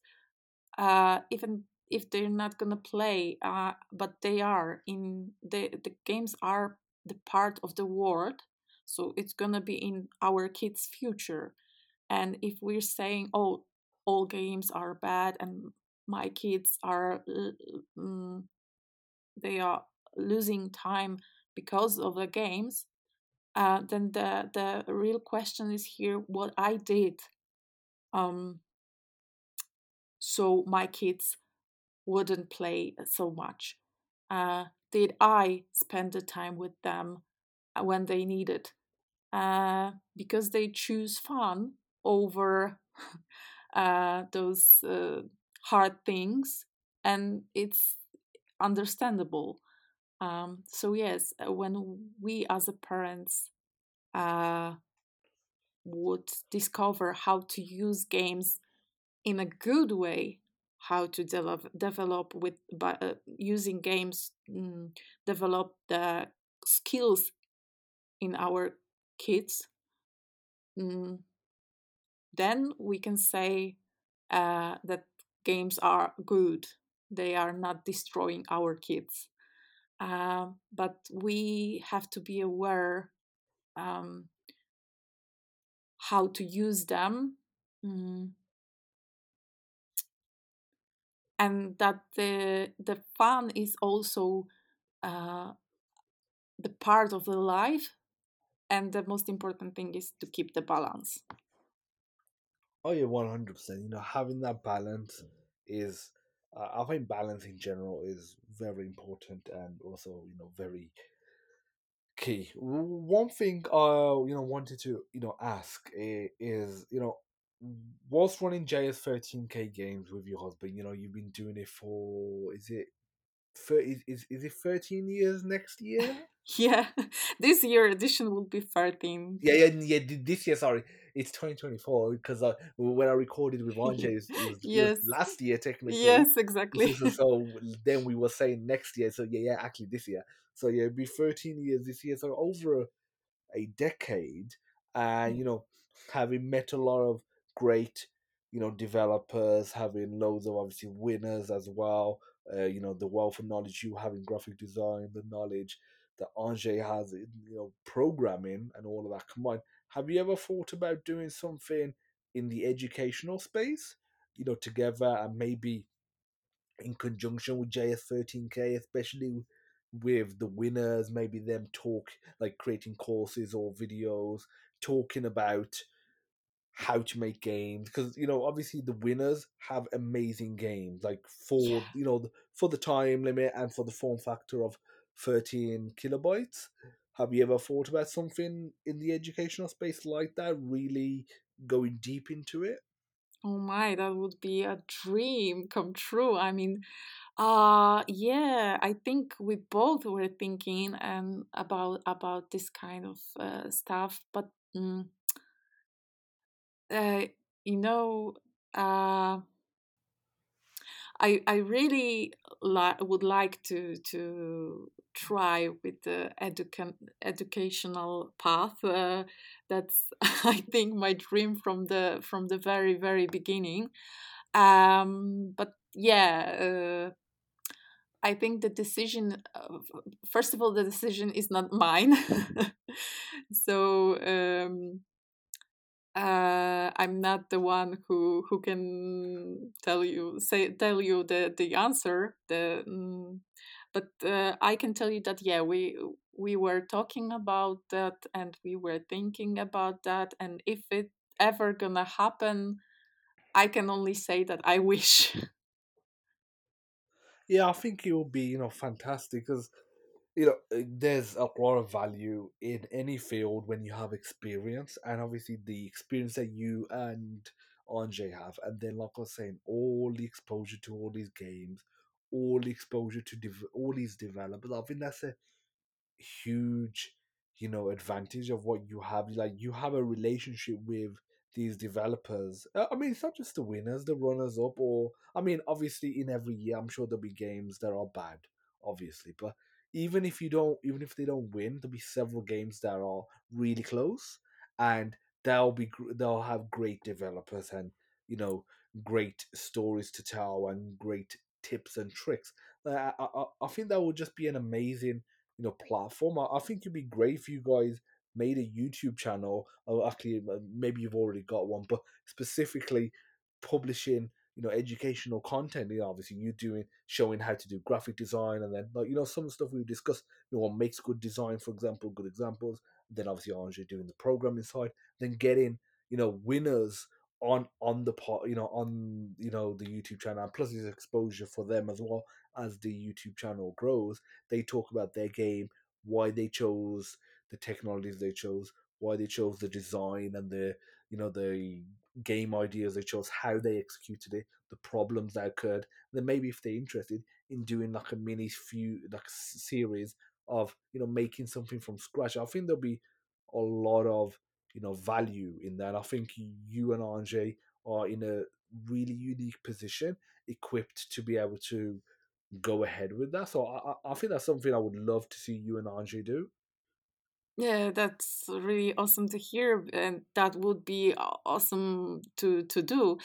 uh even if they're not to play uh but they are in the the games are the part of the world so it's going to be in our kids' future and if we're saying, oh, all games are bad and my kids are, mm, they are losing time because of the games, uh, then the, the real question is here what I did um, so my kids wouldn't play so much. Uh, did I spend the time with them uh, when they needed? Uh, because they choose fun over uh, those uh, hard things, and it's understandable. Um, so yes, uh, when we as a parents uh, would discover how to use games in a good way, how to develop develop with by uh, using games, mm, develop the skills in our kids, mm, then we can say uh, that games are good. They are not destroying our kids. Uh, but we have to be aware um, how to use them mm, and that the the fun is also uh, the part of the life and the most important thing is to keep the balance. Oh yeah 100% you know having that balance is uh, i think balance in general is very important and also you know very key. One thing uh you know wanted to you know ask is you know whilst running js13k games with your husband you know you've been doing it for is it 30, is, is it 13 years next year? Yeah, this year edition will be 13. Yeah, yeah, yeah. This year, sorry, it's 2024 because uh, when I recorded with Andrzej, it was, yes. It was last year technically. Yes, exactly. so then we were saying next year. So yeah, yeah, actually this year. So yeah, it'd be 13 years this year. So over a, decade, and you know, having met a lot of great, you know, developers, having loads of obviously winners as well uh, you know, the wealth of knowledge you have in graphic design, the knowledge that Andrzej has you know, programming and all of that combined. Have you ever thought about doing something in the educational space, you know, together and maybe in conjunction with JS13K, especially with the winners, maybe them talk, like creating courses or videos, talking about how to make games because you know obviously the winners have amazing games like for yeah. you know for the time limit and for the form factor of 13 kilobytes. Have you ever thought about something in the educational space like that really going deep into it? Oh my that would be a dream come true i mean uh yeah i think we both were thinking and um, about about this kind of uh, stuff but mm, uh, you know, uh, I I really li- would like to to try with the educa- educational path. Uh, that's I think my dream from the from the very very beginning. Um, but yeah. Uh, I think the decision, uh, first of all, the decision is not mine. so um, uh, I'm not the one who who can tell you say tell you the the answer. The mm, but uh, I can tell you that yeah we we were talking about that and we were thinking about that and if it ever gonna happen, I can only say that I wish. Yeah, I think it would be you know fantastic because you know, uh, there's a lot of value in any field when you have experience, and obviously the experience that you and Andrzej have, and then like I was saying, all the exposure to all these games, all the exposure to dev- all these developers. I think that's a huge, you know, advantage of what you have. Like you have a relationship with these developers. Uh, I mean, it's not just the winners, the runners up, or I mean, obviously in every year, I'm sure there'll be games that are bad, obviously, but even if you don't, even if they don't win, there'll be several games that are really close, and they'll be they'll have great developers and you know great stories to tell and great tips and tricks. I, I, I think that would just be an amazing you know platform. I, I think it'd be great if you guys made a YouTube channel, or actually uh, maybe you've already got one, but specifically publishing you know educational content. You know, obviously you doing showing how to do graphic design, and then like you know some stuff we discussed. You know, what makes good design, for example, good examples. Then obviously Andrzej doing the programming side. Then getting you know winners on on the pot, you know, on you know the YouTube channel. and Plus, there's exposure for them as well as the YouTube channel grows. They talk about their game, why they chose the technologies they chose, why they chose the design and the you know the game ideas they chose, how they executed it, the problems that occurred. Then maybe if they're interested in doing like a mini few like series of you know making something from scratch, I think there'll be a lot of you know value in that. I think you and Andrzej are in a really unique position, equipped to be able to go ahead with that. So I, I think that's something I would love to see you and Andrzej do. Yeah, that's really awesome to hear, and that would be awesome to to do.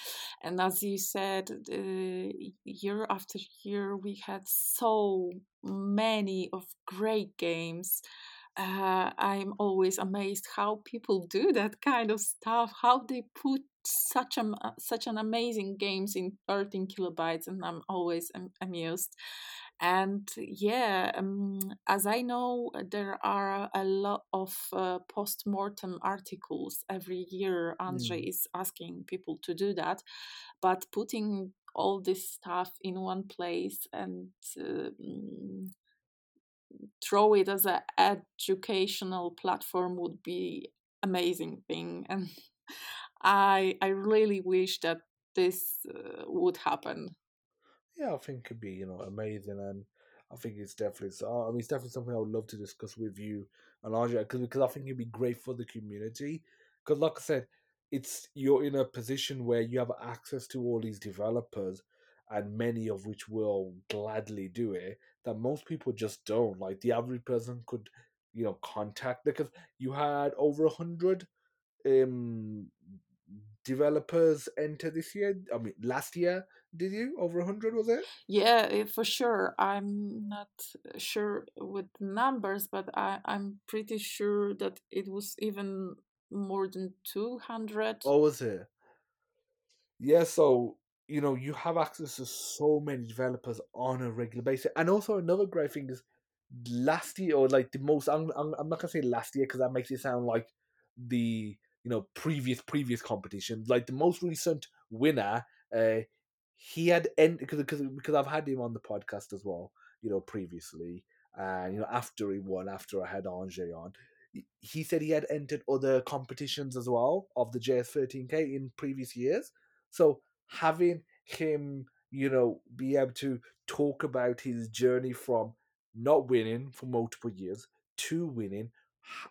And as you said, uh, year after year, we had so many of great games. Uh, I'm always amazed how people do that kind of stuff, how they put such a such an amazing games in 13 kilobytes, and I'm always am- amused. And yeah, um, as I know, there are a lot of uh, post mortem articles every year. Andrzej Mm. is asking people to do that, but putting all this stuff in one place and uh, throw it as an educational platform would be amazing thing and i i really wish that this uh, would happen Yeah, I think it'd be you know amazing, and I think it's definitely so. I mean, it's definitely something I would love to discuss with you and because because I think it'd be great for the community. Because, like I said, it's you're in a position where you have access to all these developers, and many of which will gladly do it. That most people just don't. Like the average person could, you know, contact because you had over a hundred um developers enter this year. I mean, last year, did you over a hundred? Was it? yeah eh, for sure i'm not sure with numbers but I, i'm pretty sure that it was even more than 200 Or was it? Yeah, so you know you have access to so many developers on a regular basis, and also another great thing is last year or like the most. I'm I'm, I'm not gonna say last year because that makes it sound like the you know previous previous competition. Like the most recent winner, uh, he had end because because I've had him on the podcast as well. You know previously, and you know after he won, after I had Andrzej on. He said he had entered other competitions as well of the JS13K in previous years so having him, you know, be able to talk about his journey from not winning for multiple years to winning,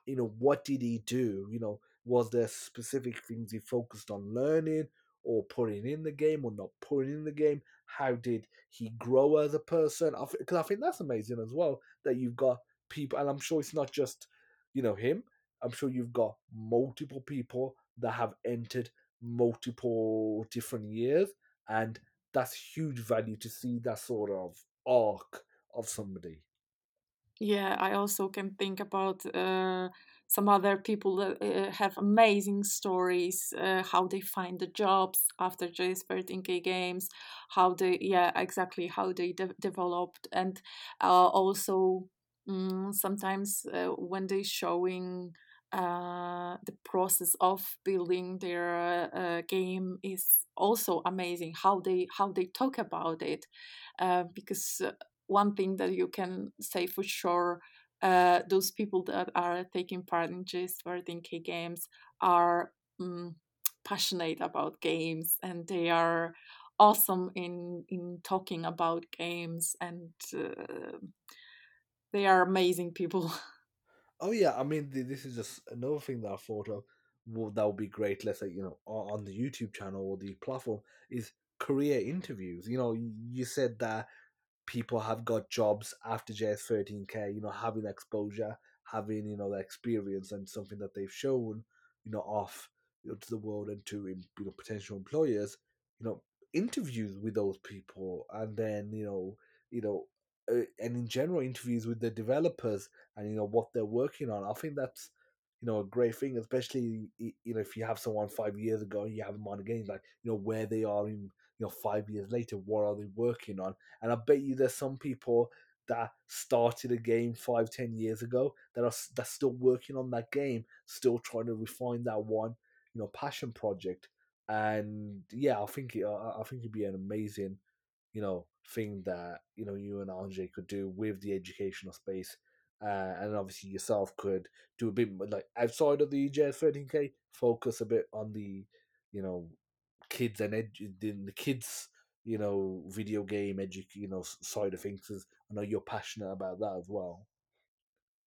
you know, what did he do? You know, was there specific things he focused on learning or putting in the game or not putting in the game? How did he grow as a person? Because I think that's amazing as well that you've got people, and I'm sure it's not just, you know, him. I'm sure you've got multiple people that have entered multiple different years, and that's huge value to see that sort of arc of somebody. Yeah, I also can think about uh, some other people that uh, have amazing stories, uh, how they find the jobs after JS13K games, how they, yeah, exactly how they de- developed, and uh, also mm sometimes uh, when they showing uh, the process of building their uh, game is also amazing. How they how they talk about it, uh, because uh, one thing that you can say for sure uh, those people that are taking part in JS13K games are um, passionate about games and they are awesome in in talking about games and uh, they are amazing people Oh yeah, I mean th- this is just another thing that I thought of. Well, that would be great. Let's say you know on the YouTube channel or the platform is career interviews. You know, you said that people have got jobs after JS13K, you know, having exposure, having, you know, the experience and something that they've shown, you know, off you know, to the world and to you know, potential employers, you know, interviews with those people and then, you know, you know, uh, and in general interviews with the developers and you know what they're working on. I think that's you know a great thing, especially you know if you have someone five years ago and you have them on again, like you know where they are in you know five years later, what are they working on? And I bet you there's some people that started a game five, ten years ago that are that's still working on that game, still trying to refine that one, you know, passion project. And yeah, I think it, I think it'd be an amazing, you know, thing that you know you and Andrzej could do with the educational space. Uh, and obviously yourself could do a bit like outside of the JS 13K, focus a bit on the, you know, kids and edu- the kids you know video game edu- you know side of things 'cause I know you're passionate about that as well.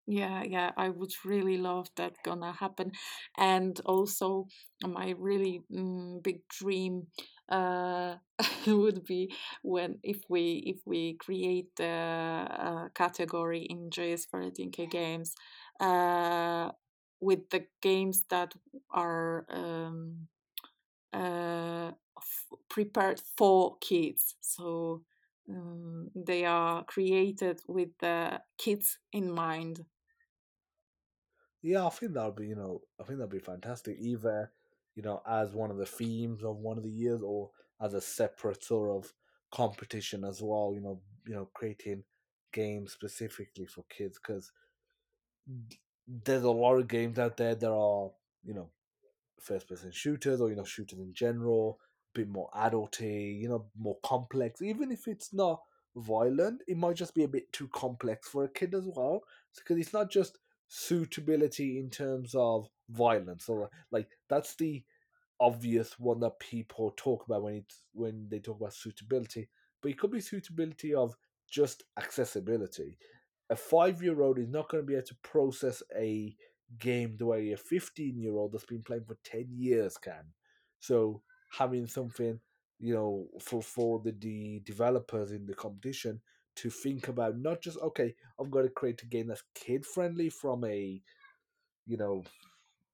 Yeah, yeah, I would really love that gonna happen. And also, my really mm, big dream uh, would be when if we if we create the uh, category in JS13K games uh, with the games that are um, uh, f- prepared for kids. So um, they are created with the kids in mind Yeah, I think that'll be you know I think that'll be fantastic. Either you know, as one of the themes of one of the years, or as a separate sort of competition as well. You know, you know, creating games specifically for kids because there's a lot of games out there that are you know first person shooters or you know shooters in general a bit more adulty you know more complex. Even if it's not violent it might just be a bit too complex for a kid as well because it's not just suitability in terms of violence. Or like that's the obvious one that people talk about when it's when they talk about suitability but it could be suitability of just accessibility. A five year old is not going to be able to process a game the way a 15 year old that's been playing for 10 years can. So having something, you know, for, for the, the developers in the competition to think about not just, okay, I've got to create a game that's kid friendly from a, you know,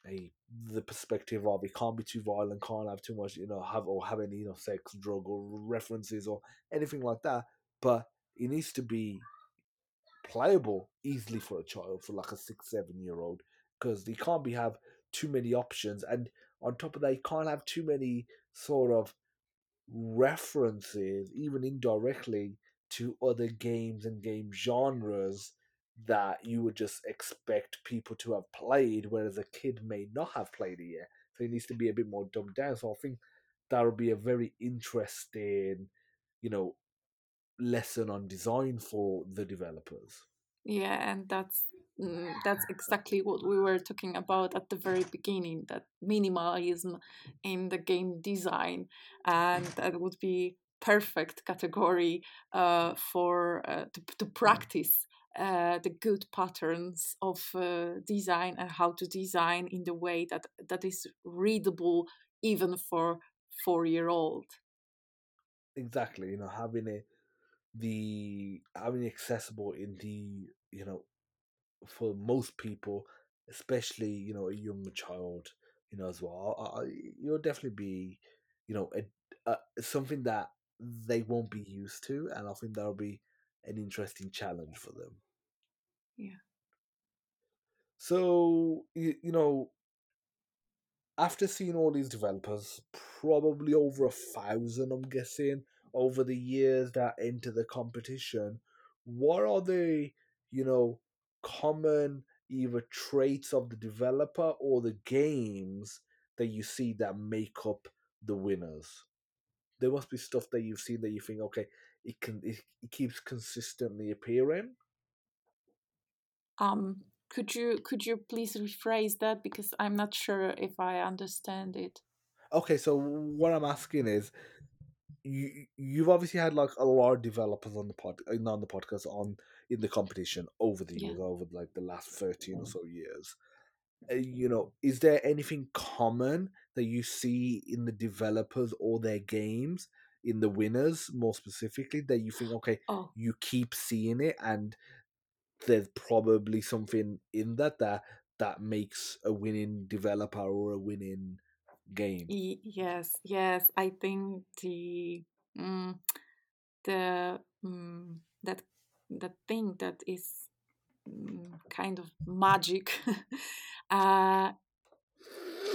a the perspective of it can't be too violent, can't have too much, you know, have or have any, you know, sex, drug or references or anything like that. But it needs to be playable easily for a child, for like a six, seven year old, because they can't be have too many options, and on top of that, you can't have too many sort of references, even indirectly, to other games and game genres that you would just expect people to have played, whereas a kid may not have played it yet. So it needs to be a bit more dumbed down. So I think that would be a very interesting, you know, lesson on design for the developers. Yeah, and that's mm, that's exactly what we were talking about at the very beginning. That minimalism in the game design, and that would be perfect category uh, for uh, to, to practice uh, the good patterns of uh, design and how to design in the way that that is readable even for four year old exactly you know having it the having it accessible in the you know for most people especially you know a young child you know as well you'll definitely be you know a, a, something that they won't be used to and i think that'll be an interesting challenge for them. Yeah. So you, you know after seeing all these developers probably over a thousand i'm guessing over the years that enter the competition what are the you know common either traits of the developer or the games that you see that make up the winners. There must be stuff that you've seen that you think okay it can it, it keeps consistently appearing. Um could you could you please rephrase that? Because i'm not sure if i understand it. Okay so what i'm asking is you you've obviously had like a lot of developers on the pod uh, on the podcast on in the competition over the years yeah. over like the last 13 or so years uh, you know is there anything common that you see in the developers or their games in the winners more specifically that you think okay oh. you keep seeing it and there's probably something in that that that makes a winning developer or a winning game. Yes, yes. I think the mm, the mm, that that thing that is mm, kind of magic. uh,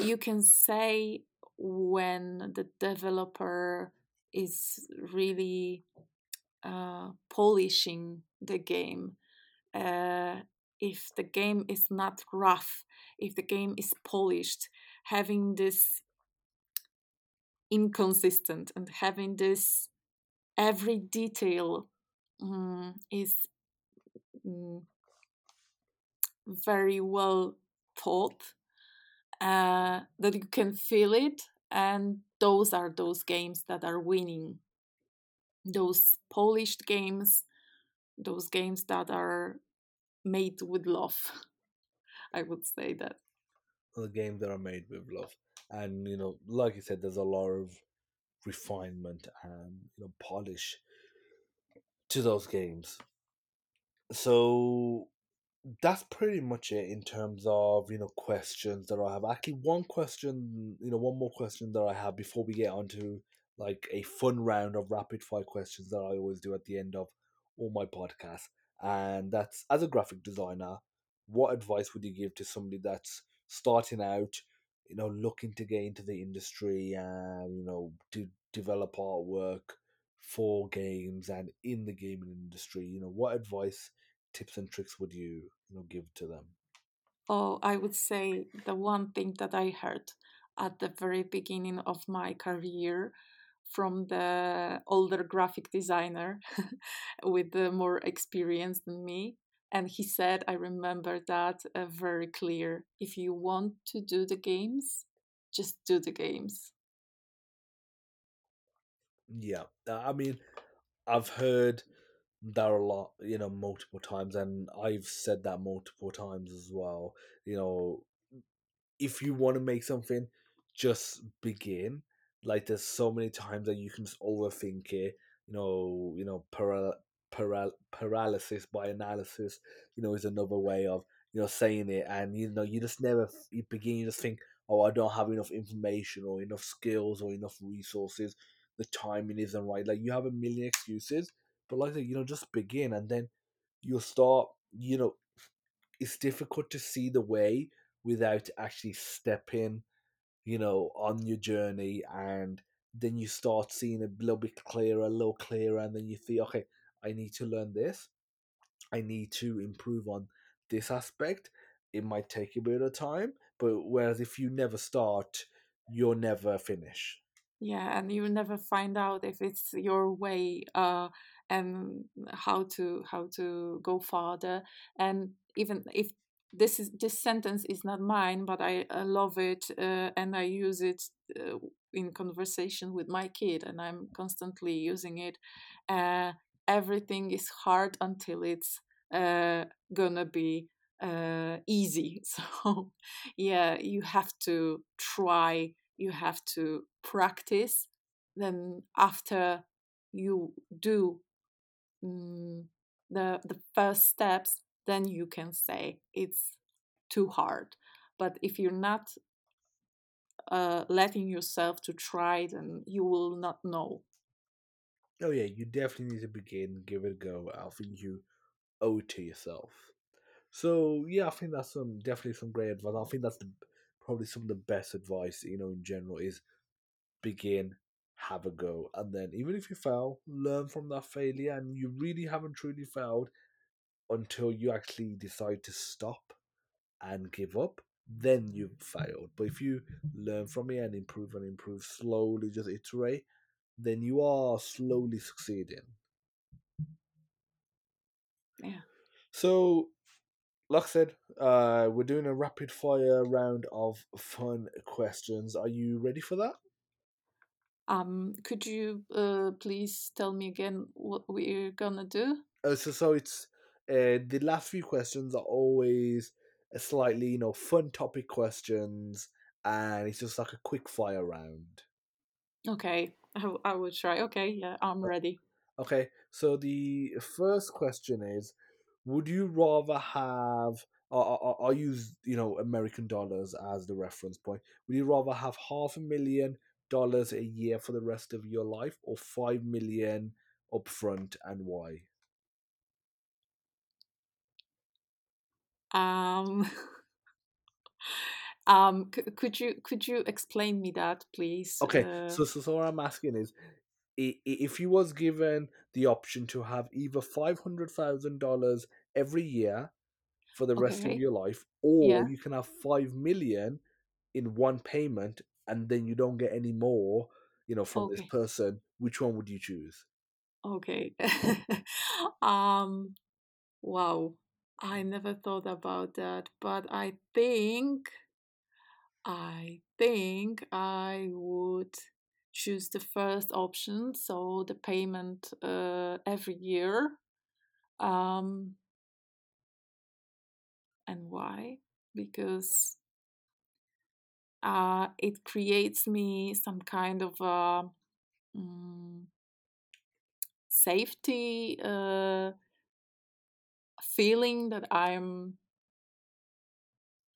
you can say when the developer is really uh, polishing the game. Uh, if the game is not rough, if the game is polished, having this inconsistent and having this every detail um, is um, very well thought uh, that you can feel it and those are those games that are winning. Those polished games those games that are made with love i would say that. The games that are made with love. And you know, like you said, there's a lot of refinement and you know polish to those games. So that's pretty much it in terms of you know questions that I have. Actually, one question, you know, one more question that I have before we get on to like a fun round of rapid fire questions that I always do at the end of all my podcasts, and that's as a graphic designer, what advice would you give to somebody that's starting out you know looking to get into the industry and you know to develop artwork for games and in the gaming industry, you know, what advice, tips, and tricks would you you know give to them? Oh, I would say the one thing that I heard at the very beginning of my career from the older graphic designer with more experience than me. And he said, I remember that uh, very clear. If you want to do the games, just do the games. Yeah, uh, I mean, I've heard that a lot, you know, multiple times, and I've said that multiple times as well. You know, if you want to make something, just begin. Like there's so many times that you can just overthink it. You know, you know, paral- paral- paralysis by analysis. You know, is another way of you know saying it, and you know, you just never you begin. You just think, oh, I don't have enough information or enough skills or enough resources. The timing isn't right. Like you have a million excuses, but like you know, just begin, and then you'll start. You know, it's difficult to see the way without actually stepping, you know, on your journey and then you start seeing a little bit clearer, a little clearer, and then you think, okay, I need to learn this. I need to improve on this aspect. It might take a bit of time, but whereas if you never start, you'll never finish. Yeah, and you never find out if it's your way uh, and how to how to go farther. And even if this is this sentence is not mine, but I, I love it uh, and I use it uh, in conversation with my kid, and I'm constantly using it. Uh, everything is hard until it's uh, gonna be uh, easy. So, yeah, you have to try. You have to practice. Then after you do mm, the the first steps, then you can say it's too hard. But if you're not uh, letting yourself to try, then you will not know. Oh yeah, you definitely need to begin, give it a go. I think you owe it to yourself. So yeah, I think that's some definitely some great advice. I think that's the, probably some of the best advice you know in general is begin, have a go, and then even if you fail, learn from that failure. And you really haven't truly failed until you actually decide to stop and give up. Then you've mm-hmm. failed. But if you learn from it and improve and improve slowly, just iterate, then you are slowly succeeding. Yeah. So, like I said, uh, we're doing a rapid fire round of fun questions. Are you ready for that? Um, could you uh, please tell me again what we're gonna do? Uh, so, so it's uh, the last few questions are always a slightly, you know, fun topic questions, and it's just like a quick fire round. Okay, I, I will try. Okay, yeah, I'm ready. Okay, so the first question is: Would you rather have? I I- use you know American dollars as the reference point. Would you rather have half a million dollars a year for the rest of your life, or five million upfront, and why? Um, um, c- could you could you explain me that, please? Okay, Uh, so so, so what I'm asking is, if you was given the option to have either five hundred thousand dollars every year for the rest of your life, or yeah, you can have five million in one payment, and then you don't get any more, you know, from this person. Which one would you choose? okay. um, wow, I never thought about that, but I think I think I would choose the first option, so the payment uh, every year. Um, and why? Because uh, it creates me some kind of mm, safety uh, feeling that I'm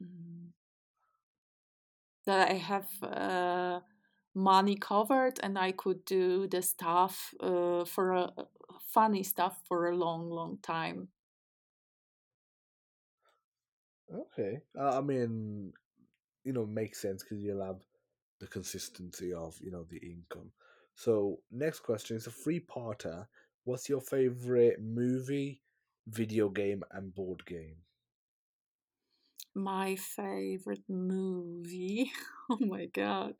mm, that I have uh, money covered and I could do the stuff uh, for a funny stuff for a long, long time. Okay, uh, I mean, you know makes sense because you'll have the consistency of you know the income. So next question is a free parter. What's your favorite movie, video game, and board game? My favorite movie. Oh my god.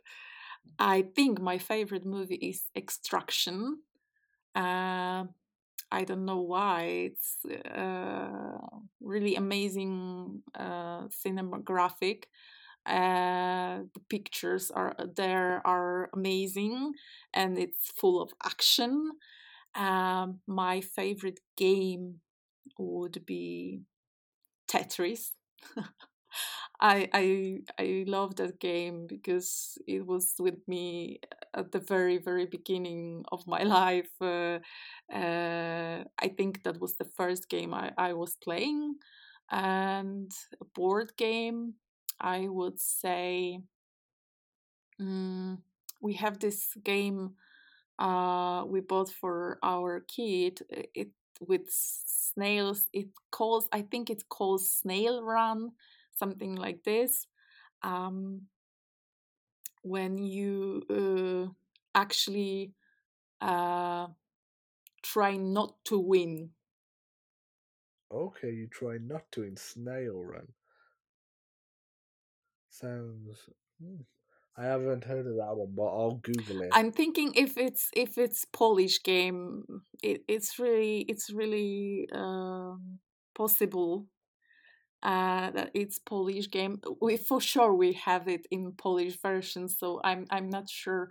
I think my favorite movie is Extraction. Uh, I don't know why. It's uh, really amazing uh, cinematographic. Uh, the pictures are there are amazing, and it's full of action. Um, my favorite game would be Tetris. I I I love that game because it was with me at the very very beginning of my life. Uh, uh, I think that was the first game I, I was playing, and a board game. I would say mm, we have this game uh, we bought for our kid. It with snails. It calls I think it calls Snail Run something like this. Um, when you uh, actually uh, try not to win. Okay, you try not to in Snail Run. Sounds. hmm, I haven't heard of that one, but I'll Google it. I'm thinking if it's if it's Polish game, it, it's really it's really um, possible uh, that it's Polish game. We for sure we have it in Polish version, so I'm I'm not sure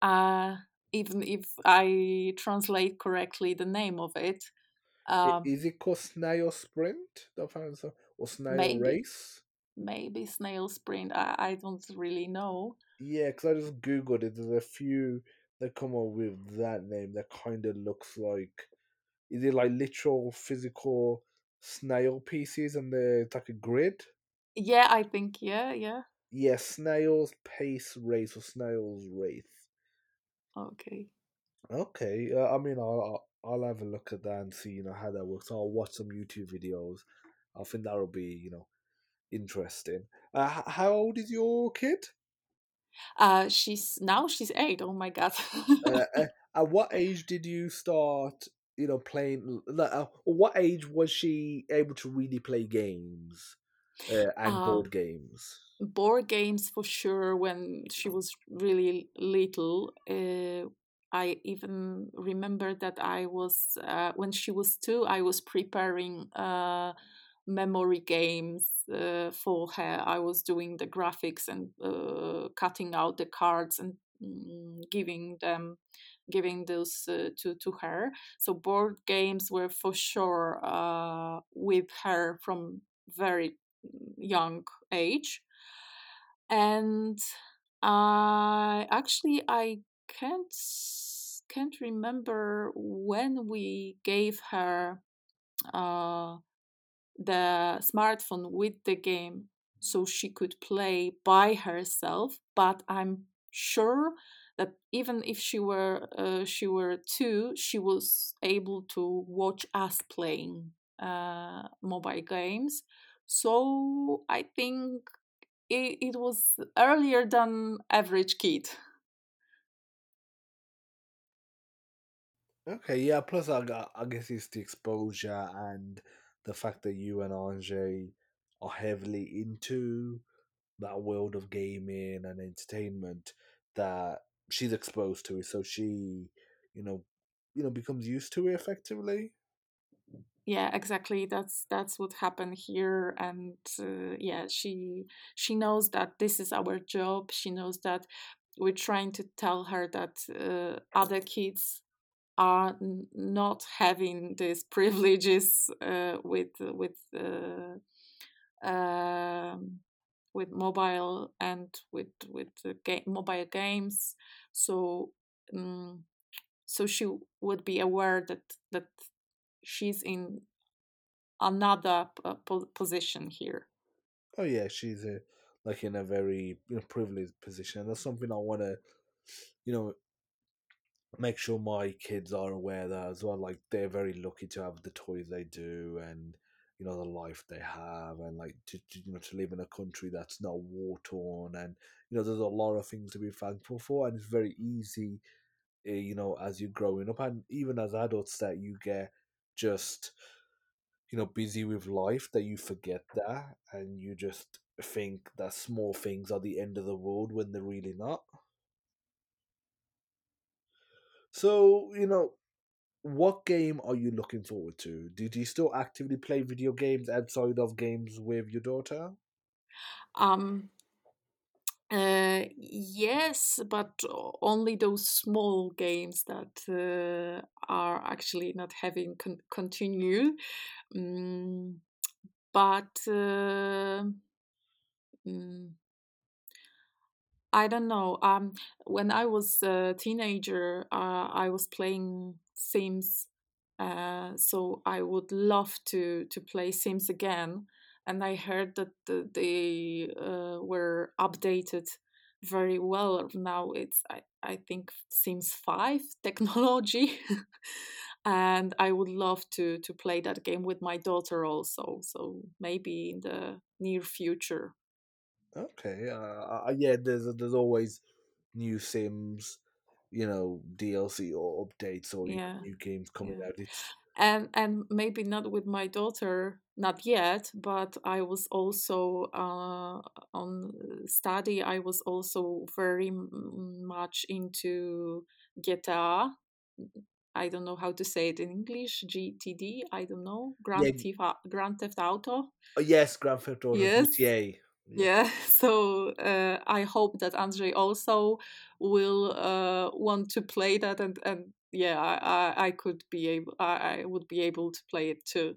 uh, even if I translate correctly the name of it. Um, Is it called Snail Sprint? Or Snail maybe Race? maybe Snail Sprint. I, I don't really know. Yeah, because I just googled it. There's a few that come up with that name that kind of looks like. Is it like literal physical snail pieces and the it's like a grid? Yeah, I think yeah yeah. Yeah, snails pace race or snails race. Okay. Okay, uh, I mean, I'll I'll I'll have a look at that and see you know how that works. I'll watch some YouTube videos. I think that'll be you know interesting. Uh, how old is your kid? Uh, she's now she's eight. Oh my god. Uh, uh, at what age did you start? You know, playing. l- Uh, what age was she able to really play games uh, and um, board games? board games for sure when she was really little. Uh, I even remember that I was uh, when she was two. I was preparing uh, memory games uh, for her. I was doing the graphics and uh, cutting out the cards and mm, giving them giving those uh, to to her. So board games were for sure uh, with her from very young age and I actually I can't can't remember when we gave her uh, the smartphone with the game so she could play by herself but i'm sure that even if she were uh, she were two she was able to watch us playing uh, mobile games so i think it, it was earlier than average kid Okay, yeah. Plus, I got, I guess it's the exposure and the fact that you and Andrzej are heavily into that world of gaming and entertainment that she's exposed to it, so she, you know, you know, becomes used to it effectively. yeah exactly that's that's what happened here and uh, yeah she she knows that this is our job she knows that we're trying to tell her that uh, other kids are n- not having these privileges uh, with with uh, um, with mobile and with with uh, ga- mobile games so um, so she would be aware that that she's in another po- position here. Oh yeah, she's a, like in a very you know privileged position, that's something I want to, you know, make sure my kids are aware that as well. Like they're very lucky to have the toys they do, and you know the life they have and like to, to you know to live in a country that's not war torn and you know there's a lot of things to be thankful for and it's very easy uh, you know as you're growing up and even as adults that you get just you know busy with life that you forget that and you just think that small things are the end of the world when they're really not. So you know what game are you looking forward to? Did you still actively play video games outside of games with your daughter? Um, uh, yes, but only those small games that uh, are actually not having con- continue. Mm, but uh, mm, I don't know. Um, when I was a teenager, uh, I was playing Sims, uh, so I would love to to play Sims again. And I heard that the, they uh, were updated very well. Now it's I, I think Sims Five technology, and I would love to to play that game with my daughter also. So maybe in the near future. Okay, uh, yeah. There's there's always new Sims, you know, DLC or updates or Yeah, new games coming yeah. out. It's and and maybe not with my daughter not yet but i was also uh, on study i was also very much into gta i don't know how to say it in english gtd i don't know yeah. grand theft, grand theft auto Oh, yes, Grand Theft Auto yes GTA. Yeah. yeah so uh, i hope that Andrzej also will uh, want to play that and and yeah i i, I could be able I, I would be able to play it too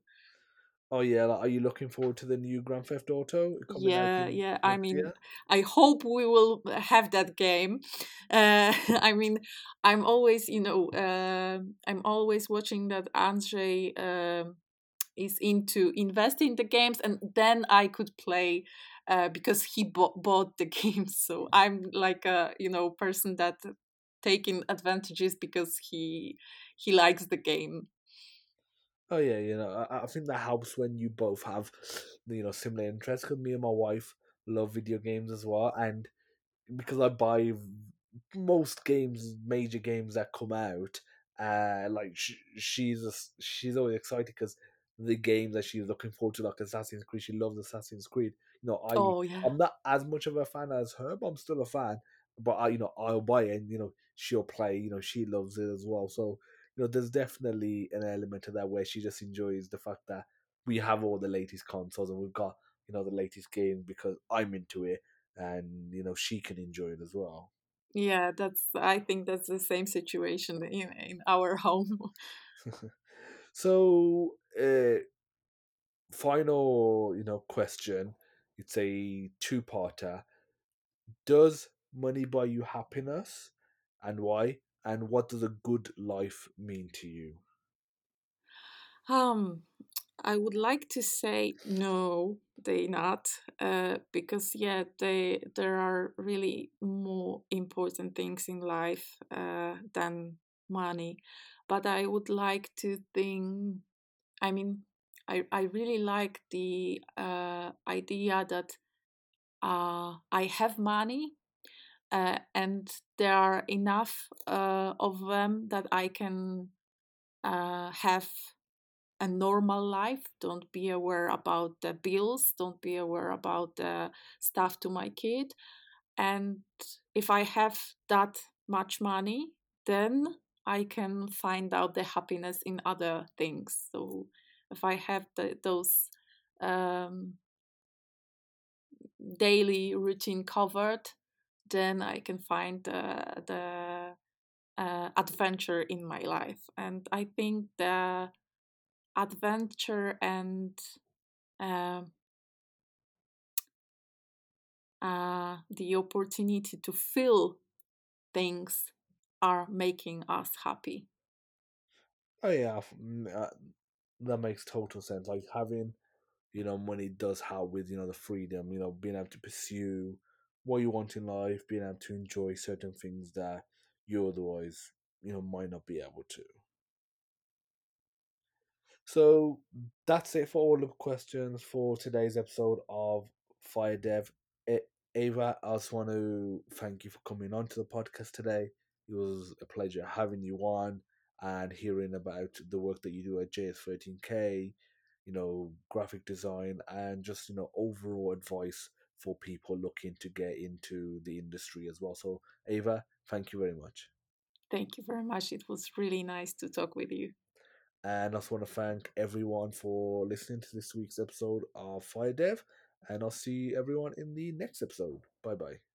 Oh yeah. Like, are you looking forward to the new Grand Theft Auto Yeah, in yeah. I mean, year? I hope we will have that game. Uh, I mean, I'm always, you know, uh, I'm always watching that Andrzej um is into invest in the games, and then I could play uh, because he bought, bought the game. So I'm like a, you know, person that taking advantages because he he likes the game. Oh yeah, you know, I, I think that helps when you both have, you know, similar interests. Because me and my wife love video games as well, and because I buy most games, major games that come out, uh, like sh- she's a, she's always excited because the game that she's looking forward to, like Assassin's Creed, she loves Assassin's Creed. Know, I Oh yeah. I'm not as much of a fan as her, but I'm still a fan. But I, you know, I'll buy it, and you know, she'll play. You know, she loves it as well. So you know, there's definitely an element of that where she just enjoys the fact that we have all the latest consoles and we've got you know the latest games because I'm into it and you know she can enjoy it as well. Yeah, that's. I think that's the same situation in in our home. so, uh, final you know question. It's a two-parter. Does money buy you happiness, and why? And what does a good life mean to you? Um, I would like to say no, they not, uh, because yeah, they there are really more important things in life uh, than money. But I would like to think. I mean, I I really like the uh, idea that uh, I have money. Uh, and there are enough uh, of them that I can uh, have a normal life. Don't be aware about the bills. Don't be aware about the stuff to my kid. And if i have that much money then i can find out the happiness in other things. So if i have the, those um, daily routine covered then i can find the, the uh, adventure in my life and i think the adventure and uh, uh, the opportunity to feel things are making us happy. Oh yeah, mm, uh, that makes total sense. Like having you know money does help with you know the freedom. You know, being able to pursue what you want in life, being able to enjoy certain things that you otherwise you know might not be able to. So that's it for all the questions for today's episode of Fire Dev. Ewa, I just want to thank you for coming on to the podcast today. It was a pleasure having you on and hearing about the work that you do at JS13K, you know, graphic design, and just, you know, overall advice for people looking to get into the industry as well. So, Ewa, thank you very much. Thank you very much. It was really nice to talk with you. And I just want to thank everyone for listening to this week's episode of FireDEV. And I'll see everyone in the next episode. Bye bye.